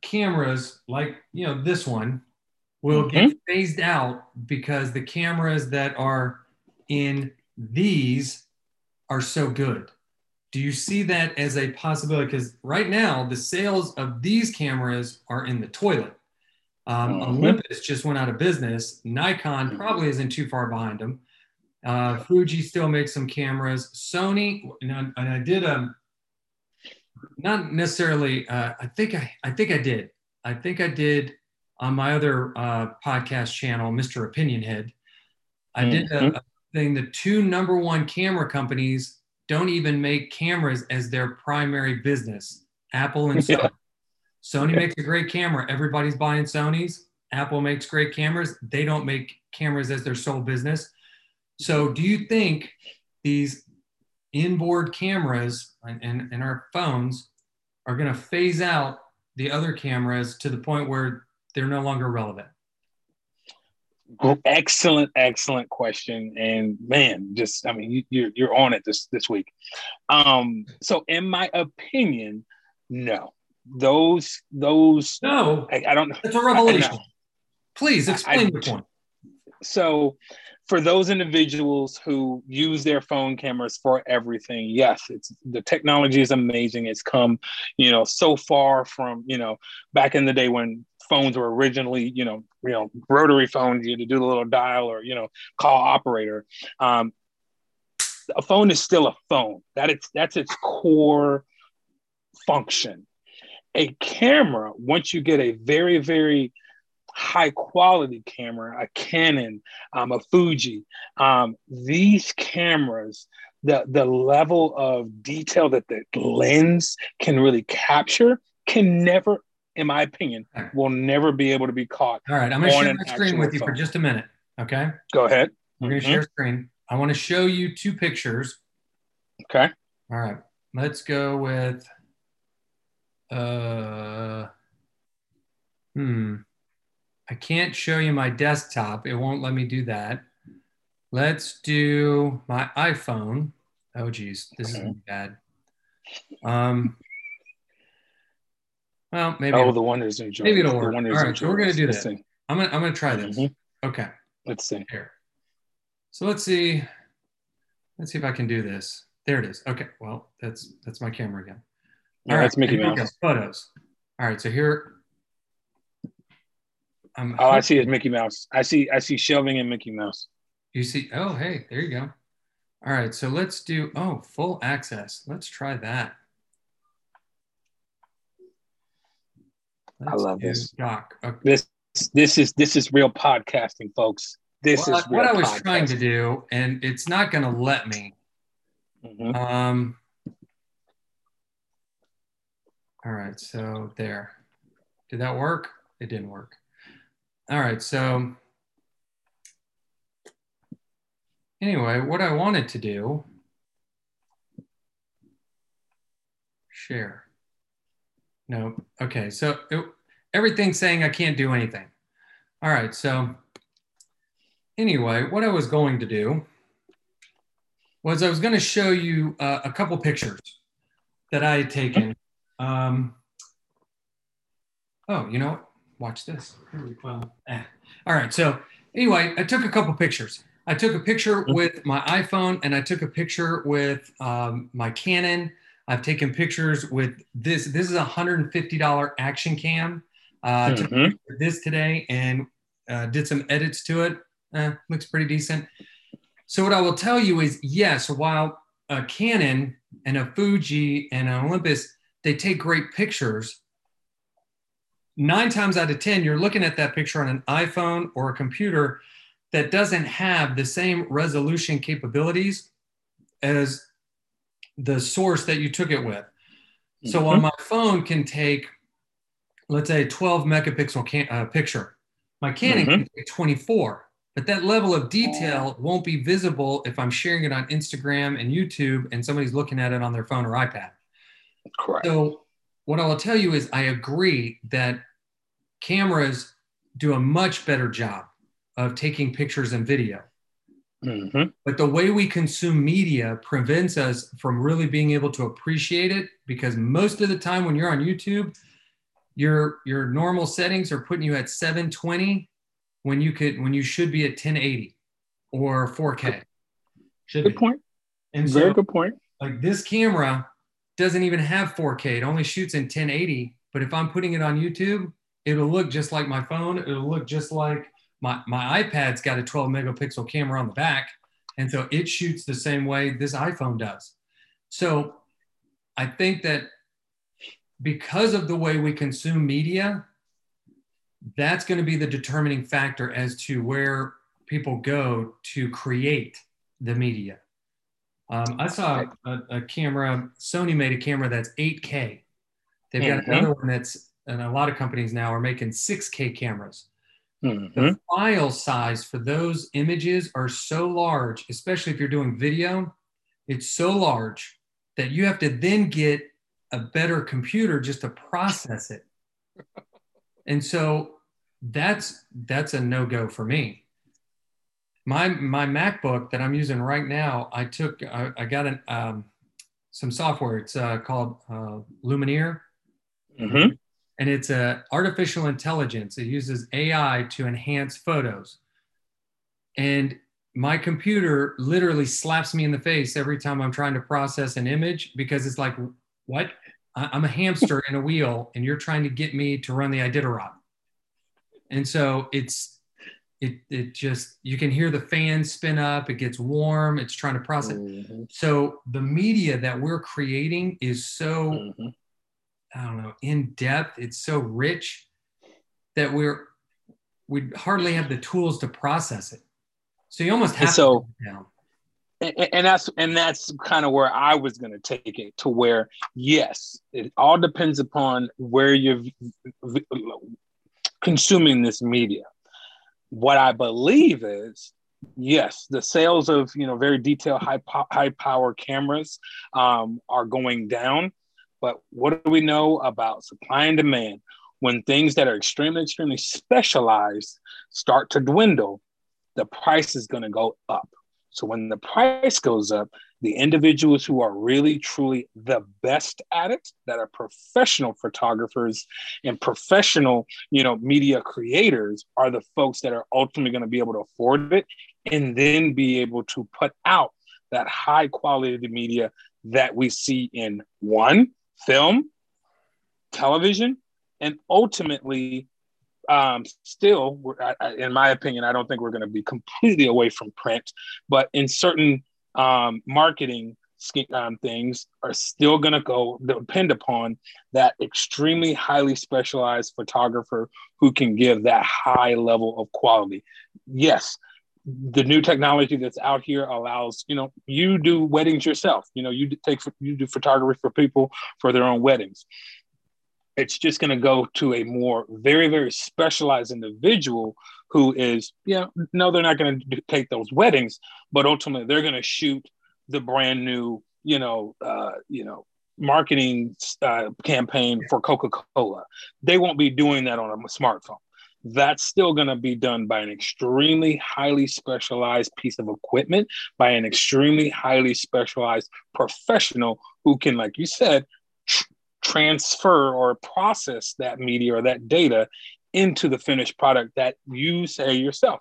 cameras like you know this one will mm-hmm. get phased out because the cameras that are in these are so good? Do you see that as a possibility? Because right now, the sales of these cameras are in the toilet. Um, mm-hmm. Olympus just went out of business. Nikon mm-hmm. probably isn't too far behind them. Uh, Fuji still makes some cameras. Sony, and I, did a, um, not necessarily. Uh, I think I, I think I did. I think I did on my other uh, podcast channel, Mr. Opinion Head. I mm-hmm. did a, mm-hmm. a thing. The two number one camera companies don't even make cameras as their primary business. Apple and [laughs] Sony. Yeah. Sony makes a great camera. Everybody's buying Sony's. Apple makes great cameras. They don't make cameras as their sole business. So, do you think these inboard cameras and, and, and our phones are going to phase out the other cameras to the point where they're no longer relevant? Excellent, excellent question. And man, just I mean, you, you're you're on it this this week. Um, so in my opinion, no. Those those no, I, I don't know. It's a revelation. Please explain I, your point. So for those individuals who use their phone cameras for everything yes it's the technology is amazing it's come you know so far from you know back in the day when phones were originally, you know, you know, rotary phones, you had to do the little dial or, you know, call operator. Um, a phone is still a phone. That it's that's its core function. A camera, once you get a very, very high quality camera, a Canon, um, a Fuji, um, these cameras, the, the level of detail that the lens can really capture can never in my opinion, will never be able to be caught. All right, I'm going to share my screen with you phone. for just a minute. Okay. Go ahead. We're going to mm-hmm. share screen. I want to show you two pictures. Okay. All right. Let's go with. Uh. Hmm. I can't show you my desktop. It won't let me do that. Let's do my iPhone. Oh, geez, this okay. is bad. Um, well, maybe. Oh, the wonders of Maybe it'll work. All right, so we're gonna do this. I'm gonna I'm gonna try this. Mm-hmm. Okay. Let's see. Here. So let's see. Let's see if I can do this. There it is. Okay. Well, that's that's my camera again. All yeah, right, that's Mickey Mouse. Photos. All right. So here. I'm oh, I see it, Mickey Mouse. I see. I see shelving and Mickey Mouse. You see? Oh, hey, there you go. All right. So let's do. Oh, full access. Let's try that. Let's I love this. Doc. Okay. This this is this is real podcasting, folks. This well, is what I was podcasting. trying to do, and it's not going to let me. Mm-hmm. Um. All right, so there. Did that work? It didn't work. All right, so anyway, what I wanted to do, share. No, okay, so it, everything's saying I can't do anything. All right, so anyway, what I was going to do was I was going to show you uh, a couple pictures that I had taken. Um, oh, you know? Watch this. Eh. All right, so anyway, I took a couple pictures. I took a picture with my iPhone and I took a picture with um, my Canon. I've taken pictures with this. This is a $150 action cam. Uh, mm-hmm. Took this today and uh, did some edits to it. Eh, looks pretty decent. So what I will tell you is, yes, while a Canon and a Fuji and an Olympus, they take great pictures. Nine times out of 10, you're looking at that picture on an iPhone or a computer that doesn't have the same resolution capabilities as the source that you took it with. So mm-hmm. while my phone can take let's say 12 megapixel can, uh, picture. My Canon mm-hmm. can take 24, but that level of detail won't be visible if I'm sharing it on Instagram and YouTube and somebody's looking at it on their phone or iPad. Correct. So what I will tell you is I agree that cameras do a much better job of taking pictures and video. Mm-hmm. But the way we consume media prevents us from really being able to appreciate it because most of the time when you're on YouTube, your your normal settings are putting you at 720 when you could when you should be at 1080 or 4K. Should good be. point. And very so, good point. Like this camera doesn't even have 4K. It only shoots in 1080. But if I'm putting it on YouTube, it'll look just like my phone. It'll look just like my my iPad's got a 12 megapixel camera on the back, and so it shoots the same way this iPhone does. So I think that because of the way we consume media, that's going to be the determining factor as to where people go to create the media. Um, I saw a, a, camera, Sony made a camera that's 8K. They've got mm-hmm. another one that's, and a lot of companies now are making 6K cameras. Mm-hmm. The file size for those images are so large, especially if you're doing video, it's so large that you have to then get a better computer just to process it. [laughs] And so that's that's a no-go for me. My my MacBook that I'm using right now, I took I, I got an um, some software. It's uh, called uh, Luminar, mm-hmm. And it's a artificial intelligence. It uses AI to enhance photos, and my computer literally slaps me in the face every time I'm trying to process an image because it's like what? I'm a hamster in a wheel, and you're trying to get me to run the Iditarod. And so it's it it just you can hear the fan spin up. It gets warm. It's trying to process. Mm-hmm. So the media that we're creating is so mm-hmm. I don't know in depth. It's so rich that we're we hardly have the tools to process it. So you almost have and so, to down and, and that's and that's kind of where I was going to take it to where yes, it all depends upon where you're consuming this media. What I believe is yes, the sales of you know very detailed high po- high power cameras um, are going down. But what do we know about supply and demand? When things that are extremely extremely specialized start to dwindle, the price is going to go up. So when the price goes up, the individuals who are really truly the best at it, that are professional photographers and professional, you know, media creators, are the folks that are ultimately going to be able to afford it and then be able to put out that high quality media that we see in one film, television, and ultimately um, still, in my opinion, I don't think we're going to be completely away from print, but in certain um, marketing um, things are still going to go depend upon that extremely highly specialized photographer who can give that high level of quality. Yes, the new technology that's out here allows you know you do weddings yourself. You know you take you do photography for people for their own weddings. It's just going to go to a more very very specialized individual who is you know no they're not going to take those weddings but ultimately they're going to shoot the brand new you know uh, you know marketing uh, campaign for coca-cola. They won't be doing that on a smartphone that's still going to be done by an extremely highly specialized piece of equipment by an extremely highly specialized professional who can like you said tr- transfer or process that media or that data into the finished product that you say yourself.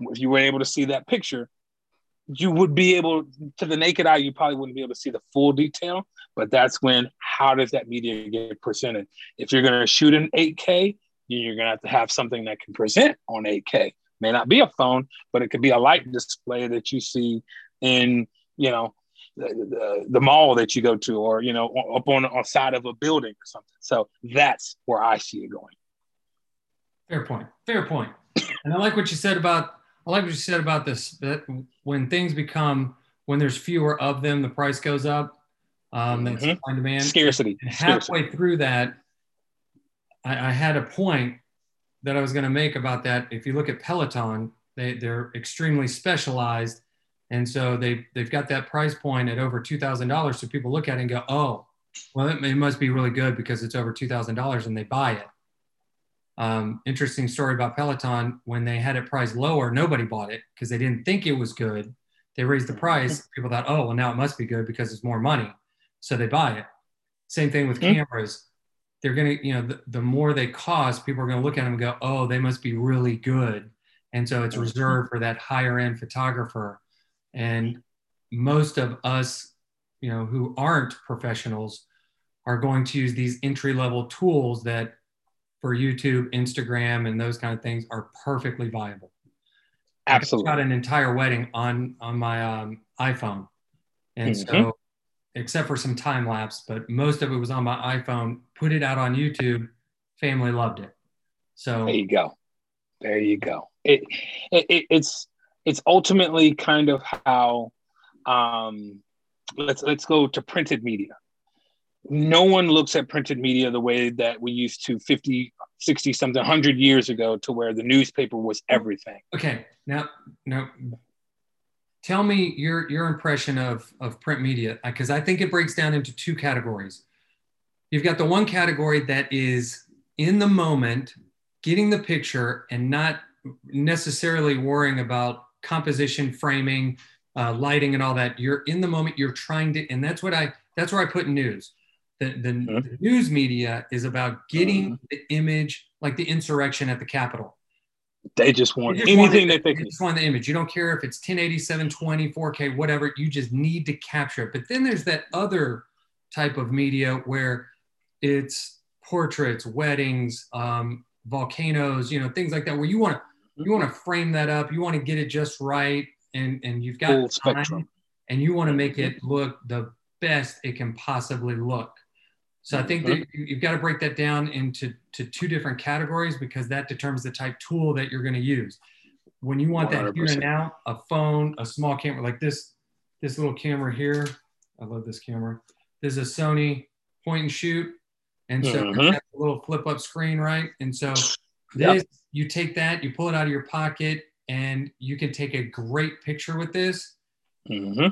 If you were able to see that picture, you would be able to the naked eye, you probably wouldn't be able to see the full detail, but that's when how does that media get presented? If you're going to shoot in 8K, you're going to have to have something that can present on 8K. May not be a phone, but it could be a light display that you see in, you know, the, the, mall that you go to or you know up on on side of a building or something so that's where i see it going fair point fair point. and i like what you said about i like what you said about this that when things become when there's fewer of them the price goes up um that's mm-hmm. supply demand scarcity and halfway scarcity. through that I, I had a point that i was going to make about that if you look at peloton they, they're extremely specialized and so they, they've got that price point at over $2,000. So people look at it and go, oh, well, it, it must be really good because it's over $2,000 and they buy it. Um, interesting story about Peloton. When they had it priced lower, nobody bought it because they didn't think it was good. They raised the price. People thought, oh, well, now it must be good because it's more money. So they buy it. Same thing with mm-hmm. cameras. They're going to, you know, the, the more they cost, people are going to look at them and go, oh, they must be really good. And so it's reserved for that higher end photographer and most of us, you know, who aren't professionals are going to use these entry level tools that for YouTube, Instagram, and those kind of things are perfectly viable. Absolutely. I got an entire wedding on on my um, iPhone, and mm-hmm. so except for some time lapse, but most of it was on my iPhone. Put it out on YouTube. Family loved it. So there you go. There you go. It, it it's it's ultimately kind of how um, let's let's go to printed media no one looks at printed media the way that we used to 50 60 something 100 years ago to where the newspaper was everything okay now now tell me your your impression of of print media because i think it breaks down into two categories you've got the one category that is in the moment getting the picture and not necessarily worrying about composition, framing, uh, lighting, and all that. You're in the moment. You're trying to, and that's what I. That's where I put news. The, the, mm-hmm. the news media is about getting mm-hmm. the image, like the insurrection at the Capitol. They just want they just anything want they can. just want the image. You don't care if it's 1080, 720, 4K, whatever. You just need to capture it. But then there's that other type of media where it's portraits, weddings, um, volcanoes, you know, things like that, where you want to you want to frame that up you want to get it just right and and you've got Full spectrum and you want to make it look the best it can possibly look so i think that mm-hmm. you've got to break that down into to two different categories because that determines the type tool that you're going to use when you want 100%. that here and now a phone a small camera like this this little camera here. I love this camera. This is a Sony point and shoot. And so Mhm. a little flip up screen, right? And so Yep. this, you take that, you pull it out of your pocket, and you can take a great picture with this. hmm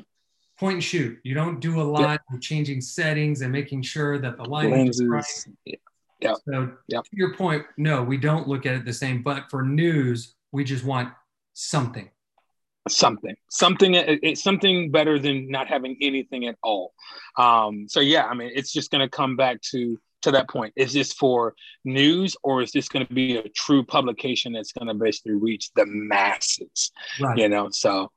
Point and shoot. You don't do a lot of changing settings and making sure that the lighting is right. Lenses. So Yep. to your point, no, we don't look at it the same. But for news, we just want something. something something it's something better than not having anything at all um so yeah i mean it's just going to come back to to that point? Is this for news or is this going to be a true publication that's going to basically reach the masses? Right. you know so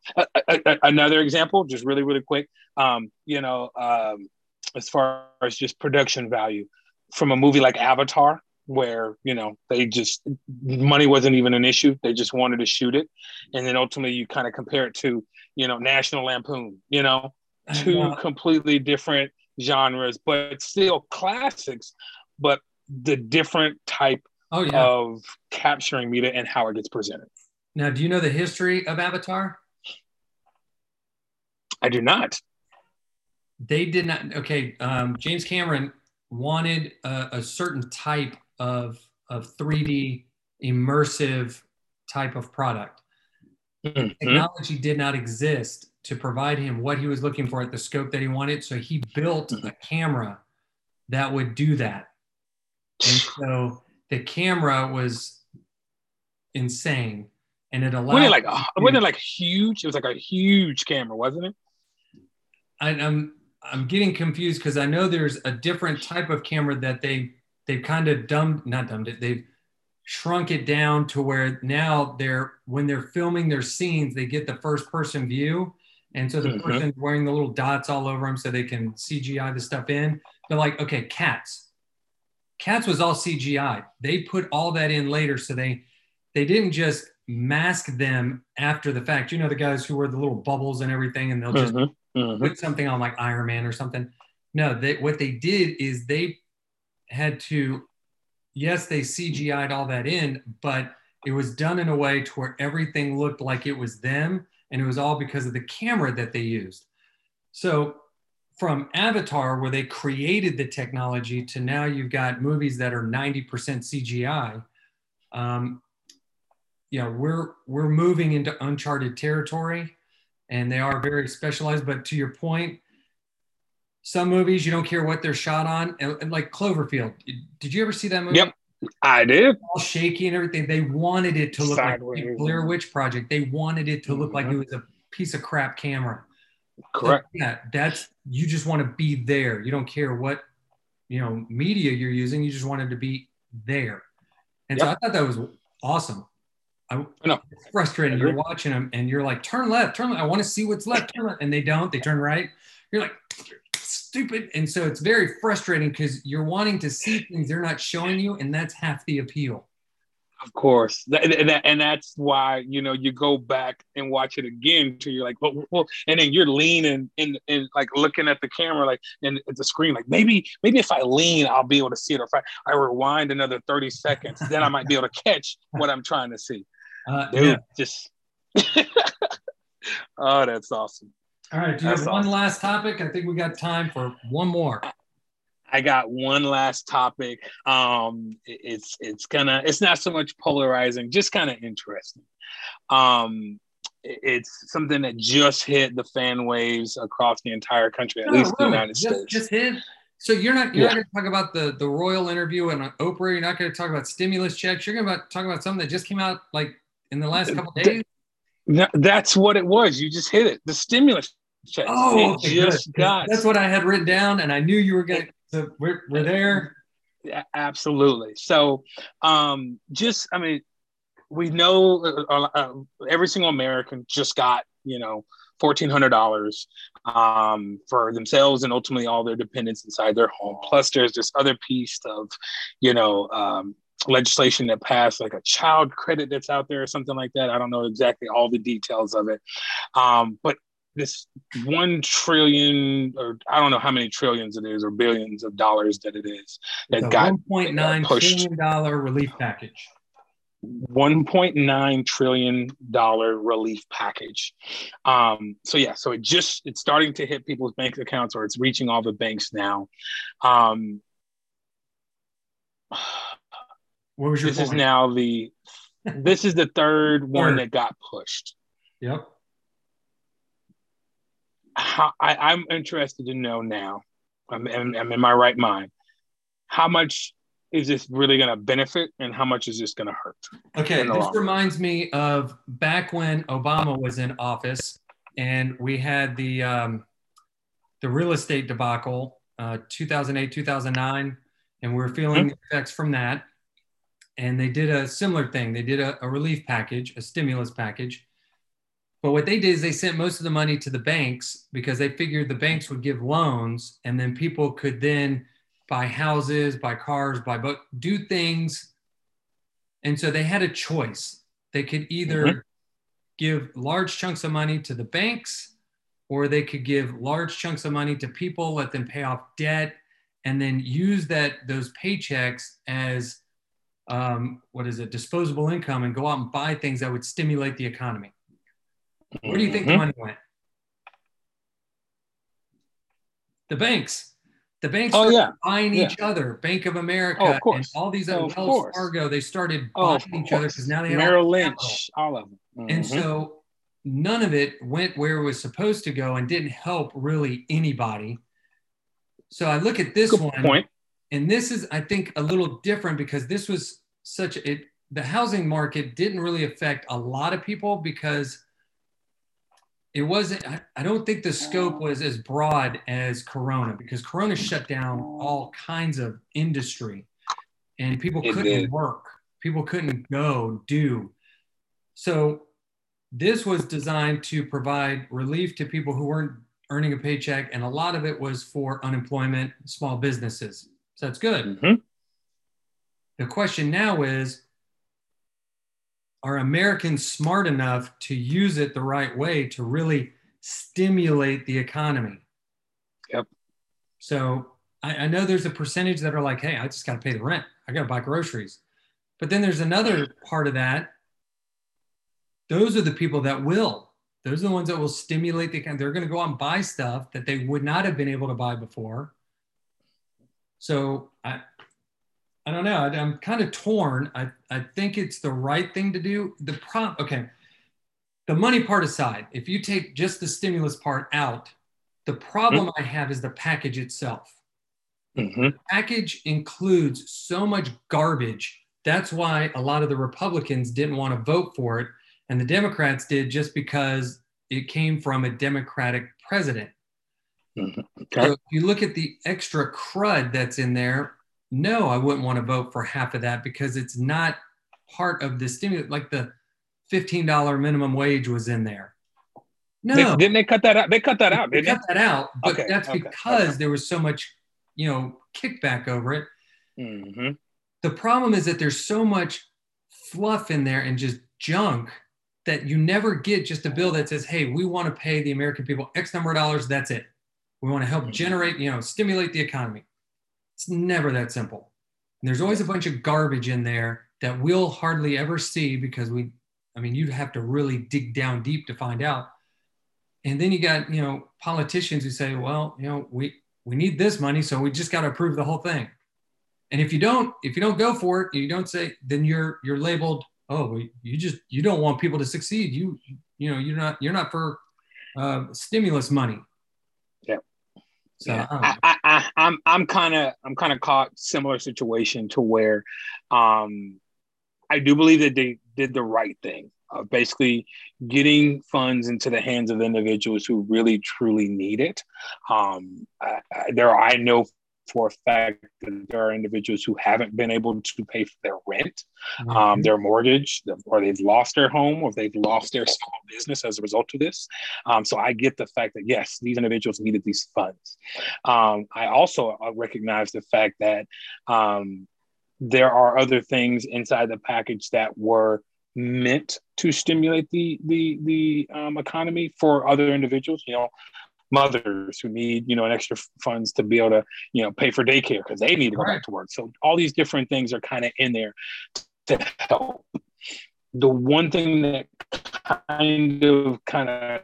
another example just really really quick um you know um as far as just production value from a movie like avatar where you know they just money wasn't even an issue they just wanted to shoot it and then ultimately you kind of compare it to you know national lampoon you know? Two Uh, completely different genres but still classics but the different type oh yeah. of capturing media and how it gets presented now, do you know the history of Avatar? i do not They did not. Okay, um, James Cameron wanted a, a certain type of of 3D immersive type of product. Mhm. Technology did not exist to provide him what he was looking for at the scope that he wanted. So he built mm-hmm. a camera that would do that. And [sighs] so the camera was insane, and it allowed. wasn't it like wasn't it like huge it was like a huge camera wasn't it I, I'm I'm getting confused because I know there's a different type of camera that they they've kind of dumbed not dumbed it they've shrunk it down to where now they're when they're filming their scenes they get the first person view and so the Mhm. person's wearing the little dots all over them so they can CGI the stuff in. But like okay, cats. Cats was all CGI. They put all that in later so they they didn't just mask them after the fact. You know the guys who wear the little bubbles and everything and they'll just Mhm. Mhm. put something on like Iron Man or something. No, they, what they did is they had to, yes, they CGI'd all that in, but it was done in a way to where everything looked like it was them. And it was all because of the camera that they used. So from Avatar, where they created the technology, to now you've got movies that are 90% CGI. Um, you know, we're we're moving into uncharted territory and they are very specialized. But to your point, some movies you don't care what they're shot on, and, and like Cloverfield. Did you ever see that movie? Yep. I did. All shaky and everything. They wanted it to look like Sideways. the Blair Witch Project. They wanted it to look like Mhm. it was a piece of crap camera. Correct. Yeah, that's you just want to be there. You don't care what you know media you're using. You just wanted to be there. And so I thought that was awesome. I, I know. It's frustrating. You're watching them and you're like, turn left, turn left. I want to see what's left, turn left. And they don't, they turn right. You're like, stupid. And so it's very frustrating because you're wanting to see things they're not showing you. And that's half the appeal. Of course, and, that's why you know you go back and watch it again till you're like, well, well, and then you're leaning and and like looking at the camera, like and at the screen, like maybe maybe if I lean, I'll be able to see it, or if I, I rewind another thirty seconds, then I might be able to catch what I'm trying to see. Uh, Dude, yeah. just [laughs] oh, that's awesome. All right. Do you have That's one awesome. last topic? I think we got time for one more. I got one last topic. Um, it's it's gonna it's not so much polarizing, just kind of interesting. Um, it's something that just hit the fan waves across the entire country, at Oh, least the? United just, States. Just hit. So you're not you're Yeah. not going to talk about the the royal interview and Oprah. You're not going to talk about stimulus checks. You're going to talk about something that just came out like in the last couple days. Th- That's what it was. You just hit it. The stimulus check. Oh, okay, just good. got. That's what I had written down, and I knew you were going to. So we're, we're there. Yeah, absolutely. So, um, just I mean, we know uh, uh, every single American just got you know fourteen hundred dollars um, for themselves and ultimately all their dependents inside their home. Plus, there's this other piece of you know um, legislation that passed, like a child credit that's out there or something like that. I don't know exactly all the details of it, um, but this one trillion or I don't know how many trillions it is or billions of dollars that it is that It's got 1.9 pushed. trillion dollar relief package. 1.9 trillion dollar relief package. Um, so yeah, so it just it's starting to hit people's bank accounts, or it's reaching all the banks now. Um, what was your this point? is now the [laughs] this is the third one that got pushed. Yep. How, I, I'm interested to know now. I'm, I'm, I'm in my right mind. How much is this really going to benefit and how much is this going to hurt? Okay, this reminds me of back when Obama was in office and we had the um, the real estate debacle, uh, 2008, 2009, and we we're feeling mm-hmm. the effects from that. And they did a similar thing. They did a, a relief package, a stimulus package. But what they did is they sent most of the money to the banks because they figured the banks would give loans and then people could then buy houses, buy cars, buy boat, do things. And so they had a choice. They could either mm-hmm. give large chunks of money to the banks, or they could give large chunks of money to people, let them pay off debt, and then use that those paychecks as um, what is it, disposable income, and go out and buy things that would stimulate the economy. Where do you think mm-hmm. the money went? The banks. The banks oh, yeah. buying yeah. each other. Bank of America oh, of and all these other oh, Wells Fargo, they started oh, buying each other because now they have Merrill Lynch, all of them. Mm-hmm. And so none of it went where it was supposed to go and didn't help really anybody. So I look at this Good one, point. and this is, I think, a little different because this was such it. The housing market didn't really affect a lot of people because it wasn't I, I, don't think the scope was as broad as corona because corona shut down all kinds of industry. And people it couldn't did. work. People couldn't go do. So this was designed to provide relief to people who weren't earning a paycheck and a lot of it was for unemployment small businesses. So that's good. Mm-hmm. the question now is are Americans smart enough to use it the right way to really stimulate the economy? Yep. So I, I know there's a percentage that are like, hey, I just got to pay the rent. I got to buy groceries. But then there's another part of that. Those are the people that will. Those are the ones that will stimulate the economy. They're going to go out and buy stuff that they would not have been able to buy before. So I, I don't know. I, am kind of torn. I, I think it's the right thing to do. The prop, okay. The money part aside, if you take just the stimulus part out, the problem mm-hmm. I have is the package itself. Mm-hmm. The package includes so much garbage. That's why a lot of the Republicans didn't want to vote for it, and the Democrats did just because it came from a Democratic president. Mm-hmm. Okay. So if you look at the extra crud that's in there, no, I wouldn't want to vote for half of that because it's not part of the stimulus. Like the $15 minimum wage was in there. No, they, didn't they cut that out? They cut that out. They cut they? that out, but okay, that's okay, because okay. there was so much, you know, kickback over it. Mm-hmm. The problem is that there's so much fluff in there and just junk that you never get just a bill that says, "Hey, we want to pay the American people X number of dollars. That's it. We want to help mm-hmm. generate, you know, stimulate the economy." It's never that simple. And there's always a bunch of garbage in there that we'll hardly ever see because we, I mean, you'd have to really dig down deep to find out. And then you got, you know, politicians who say, well, you know, we, we need this money, so we just got to approve the whole thing. And if you don't, if you don't go for it, you don't say, then you're you're labeled, oh, you just you don't want people to succeed. You you know you're not you're not for uh, stimulus money. So yeah. I, I, I, I'm I'm kind of I'm kind of caught similar situation to where um, I do believe that they did the right thing of basically getting funds into the hands of individuals who really truly need it. Um, I, there, are, I know for a fact that there are individuals who haven't been able to pay for their rent, um, mm-hmm. um, their mortgage, or they've lost their home, or they've lost their small business as a result of this. Um, so I get the fact that yes, these individuals needed these funds. Um, I also uh, recognize the fact that um, there are other things inside the package that were meant to stimulate the the the um, economy for other individuals. You know, mothers who need you know an extra funds to be able to you know pay for daycare because they need to go back to work so all these different things are kind of in there to help the one thing that kind of kind of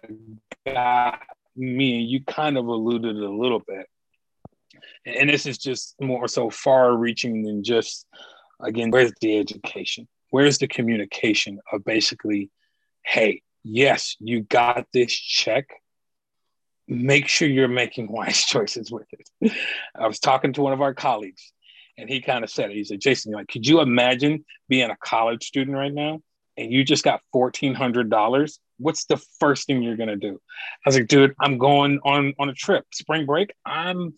got me, and you kind of alluded a little bit, and this is just more so far reaching than just again, where's the education? Where's the communication of basically, hey, yes, you got this check. Make sure you're making [laughs] wise choices with it. I was talking to one of our colleagues and he kind of said it. He said, Jason, like, could you imagine being a college student right now and you just got $1,400? What's the first thing you're going to do? I was like, dude, I'm going on, on a trip, spring break. I'm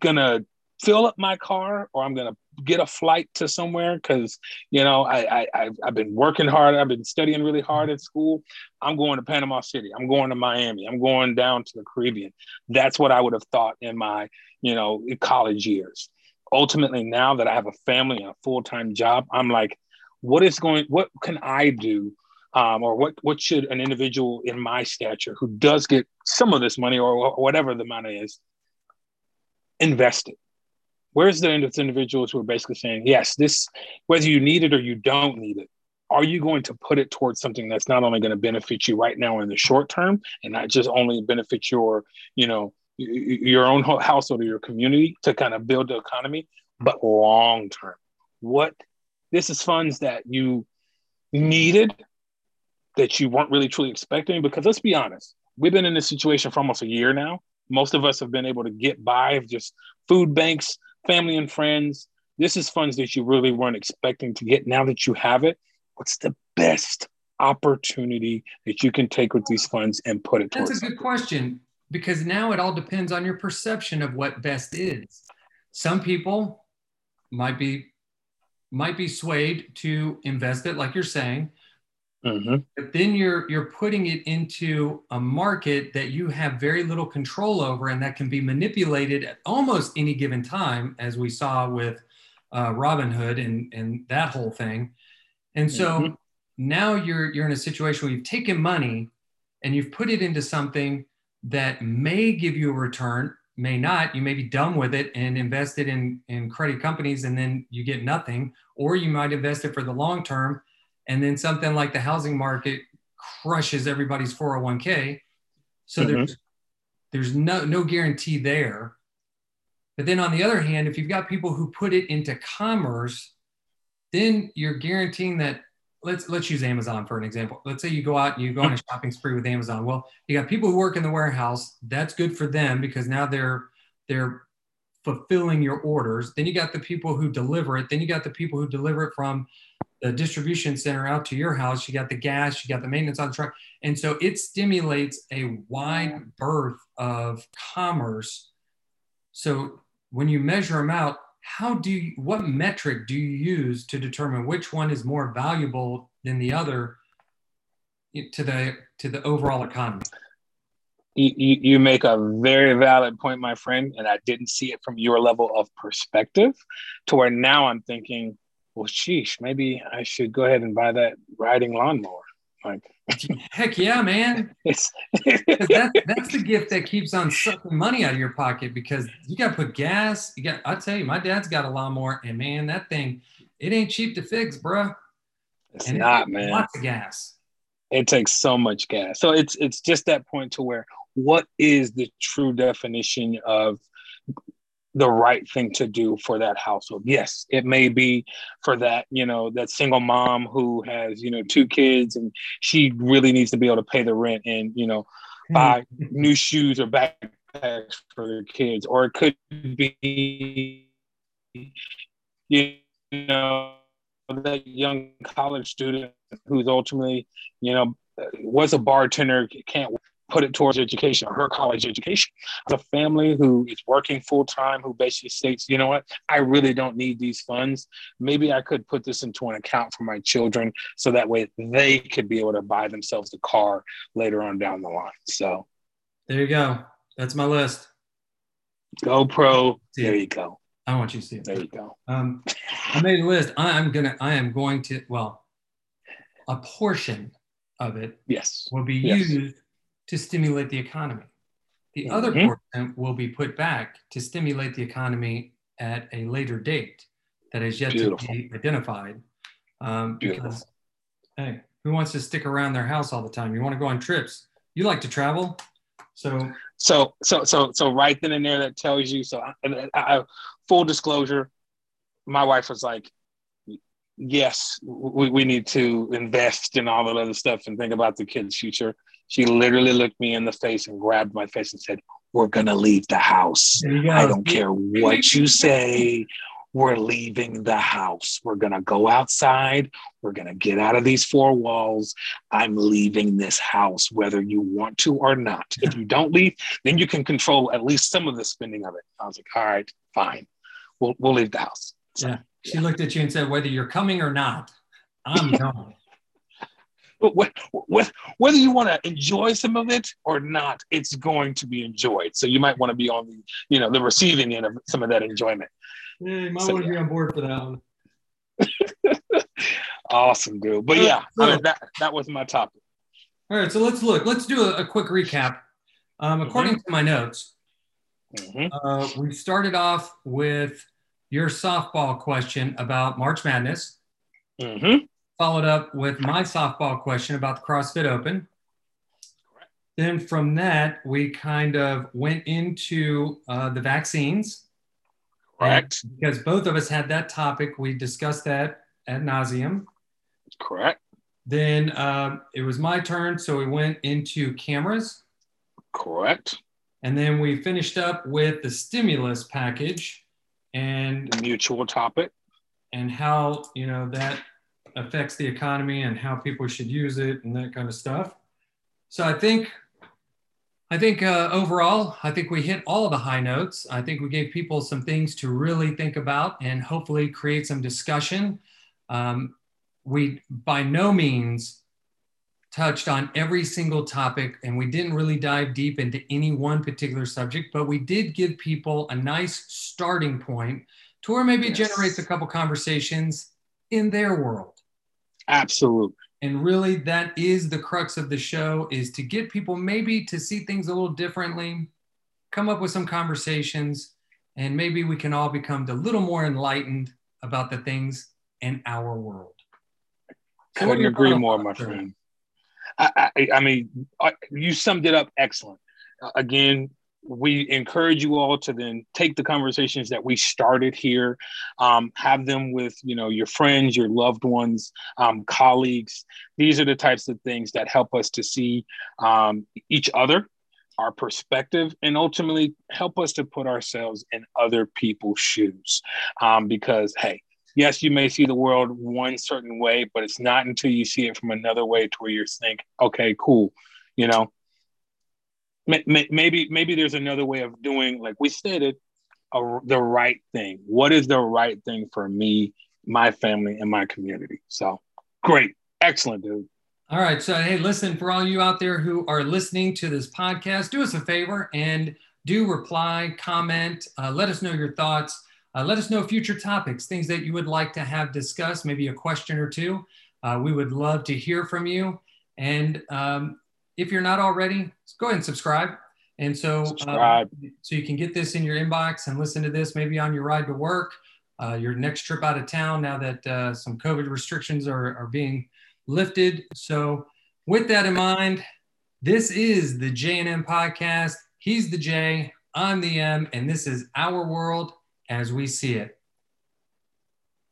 going to fill up my car or I'm going to get a flight to somewhere because, you know, I, I, I've been working hard. I've been studying really hard at school. I'm going to Panama City. I'm going to Miami. I'm going down to the Caribbean. That's what I would have thought in my, you know, college years ultimately now that I have a family and a full-time job, I'm like, what is going, what can I do? Um, or what, what should an individual in my stature who does get some of this money or whatever the money is invest it? Where's the end of individuals who are basically saying, yes, this, whether you need it or you don't need it, are you going to put it towards something that's not only going to benefit you right now in the short term and not just only benefit your, you know, your own household or your community to kind of build the economy, but long term. What this is funds that you needed that you weren't really truly expecting. Because let's be honest, we've been in this situation for almost a year now. Most of us have been able to get by just food banks, family and friends. This is funds that you really weren't expecting to get. Now that you have it, what's the best opportunity that you can take with these funds and put it towards? That's a good question because now it all depends on your perception of what best is. Some people might be might be swayed to invest it, like you're saying. Mm-hmm. But then you're you're putting it into a market that you have very little control over, and that can be manipulated at almost any given time, as we saw with uh, Robinhood and and that whole thing. And so mm-hmm. now you're you're in a situation where you've taken money and you've put it into something that may give you a return, may not. You may be dumb with it and invest it in, in credit companies and then you get nothing. Or you might invest it for the long term and then something like the housing market crushes everybody's 401k. So mm-hmm. there's there's no no guarantee there. But then on the other hand, if you've got people who put it into commerce, then you're guaranteeing that let's let's use Amazon for an example. Let's say you go out and you go on a shopping spree with Amazon. Well, you got people who work in the warehouse. That's good for them because now they're they're fulfilling your orders. Then you got the people who deliver it. Then you got the people who deliver it from the distribution center out to your house. You got the gas, you got the maintenance on the truck. And so it stimulates a wide berth of commerce. So when you measure them out, how do you, what metric do you use to determine which one is more valuable than the other to the to the overall economy? You, you make a very valid point, my friend, and I didn't see it from your level of perspective. To where now I'm thinking, well, sheesh, maybe I should go ahead and buy that riding lawnmower. Like, [laughs] heck yeah, man! That, that's the gift that keeps on sucking money out of your pocket because you got to put gas. You got. I tell you, my dad's got a lawnmower, and man, that thing, it ain't cheap to fix, bro. It's and not, it man. Lots of gas. It takes so much gas. So it's it's just that point to where what is the true definition of the right thing to do for that household. Yes, it may be for that, you know, that single mom who has, you know, two kids and she really needs to be able to pay the rent and, you know, hmm. buy new shoes or backpacks for their kids. Or it could be, you know, that young college student who's ultimately, you know, was a bartender, can't put it towards education or her college education. The family who is working full time, who basically states, you know what, I really don't need these funds. Maybe I could put this into an account for my children so that way they could be able to buy themselves a car later on down the line. So there you go. That's my list. GoPro. There you go. I want you to see it. There you go. Um, I made a list. I, I'm gonna. I am going to. Well, a portion of it. Yes. Will be yes. used to stimulate the economy. The mm-hmm. other portion will be put back to stimulate the economy at a later date that is yet Beautiful. to be identified. Um, because Hey, who wants to stick around their house all the time? You want to go on trips. You like to travel. So, so, so, so, so, right then and there, that tells you. So, I, I, full disclosure, my wife was like, "Yes, we, we need to invest in all that other stuff and think about the kids' future." She literally looked me in the face and grabbed my face and said, "We're gonna leave the house. I don't care what [laughs] you say we're leaving the house. We're going to go outside. We're going to get out of these four walls. I'm leaving this house, whether you want to or not. If you don't leave, then you can control at least some of the spending of it. I was like, all right, fine. We'll, we'll leave the house. So, yeah. She yeah. looked at you and said, whether you're coming or not, I'm [laughs] going. Whether you want to enjoy some of it or not, it's going to be enjoyed. So you might want to be on the, you know, the receiving end of some of that enjoyment. Yeah, you might so, want to yeah. be on board for that one. [laughs] awesome, dude. But yeah, so, I mean, that that was my topic. All right, so let's look. Let's do a, a quick recap. Um, according mm-hmm. to my notes, mm-hmm. uh, we started off with your softball question about March Madness. Mm-hmm. Followed up with my softball question about the CrossFit Open. Correct. Then from that, we kind of went into uh, the vaccines. Correct. And because both of us had that topic, we discussed that at nauseum. Correct. Then uh, it was my turn, so we went into cameras. Correct. And then we finished up with the stimulus package and the mutual topic and how you know that affects the economy and how people should use it and that kind of stuff. So I think I think uh, overall, I think we hit all the high notes. I think we gave people some things to really think about and hopefully create some discussion. Um, we by no means touched on every single topic and we didn't really dive deep into any one particular subject, but we did give people a nice starting point to where maybe yes. it generates a couple conversations in their world. Absolutely. And really that is the crux of the show is to get people maybe to see things a little differently come up with some conversations and maybe we can all become a little more enlightened about the things in our world. So couldn't agree more my friend. I, I, I mean I, you summed it up excellent. Again we encourage you all to then take the conversations that we started here um, have them with you know your friends your loved ones um, colleagues. These are the types of things that help us to see um, each other our perspective and ultimately help us to put ourselves in other people's shoes. Um, because hey yes you may see the world one certain way but it's not until you see it from another way to where you think okay cool you know maybe maybe there's another way of doing like we stated a, the right thing. What is the right thing for me my family and my community? So great. Excellent dude. All right. So hey listen for all you out there who are listening to this podcast do us a favor and do reply comment uh, let us know your thoughts. Uh, let us know future topics things that you would like to have discussed maybe a question or two. Uh, we would love to hear from you. And um, if you're not already, go ahead and subscribe. And so, um, subscribe. Um, so you can get this in your inbox and listen to this maybe on your ride to work, uh, your next trip out of town. Now that uh, some COVID restrictions are, are being lifted. So, with that in mind, this is the J and M podcast. He's the J, I'm the M, and this is our world as we see it.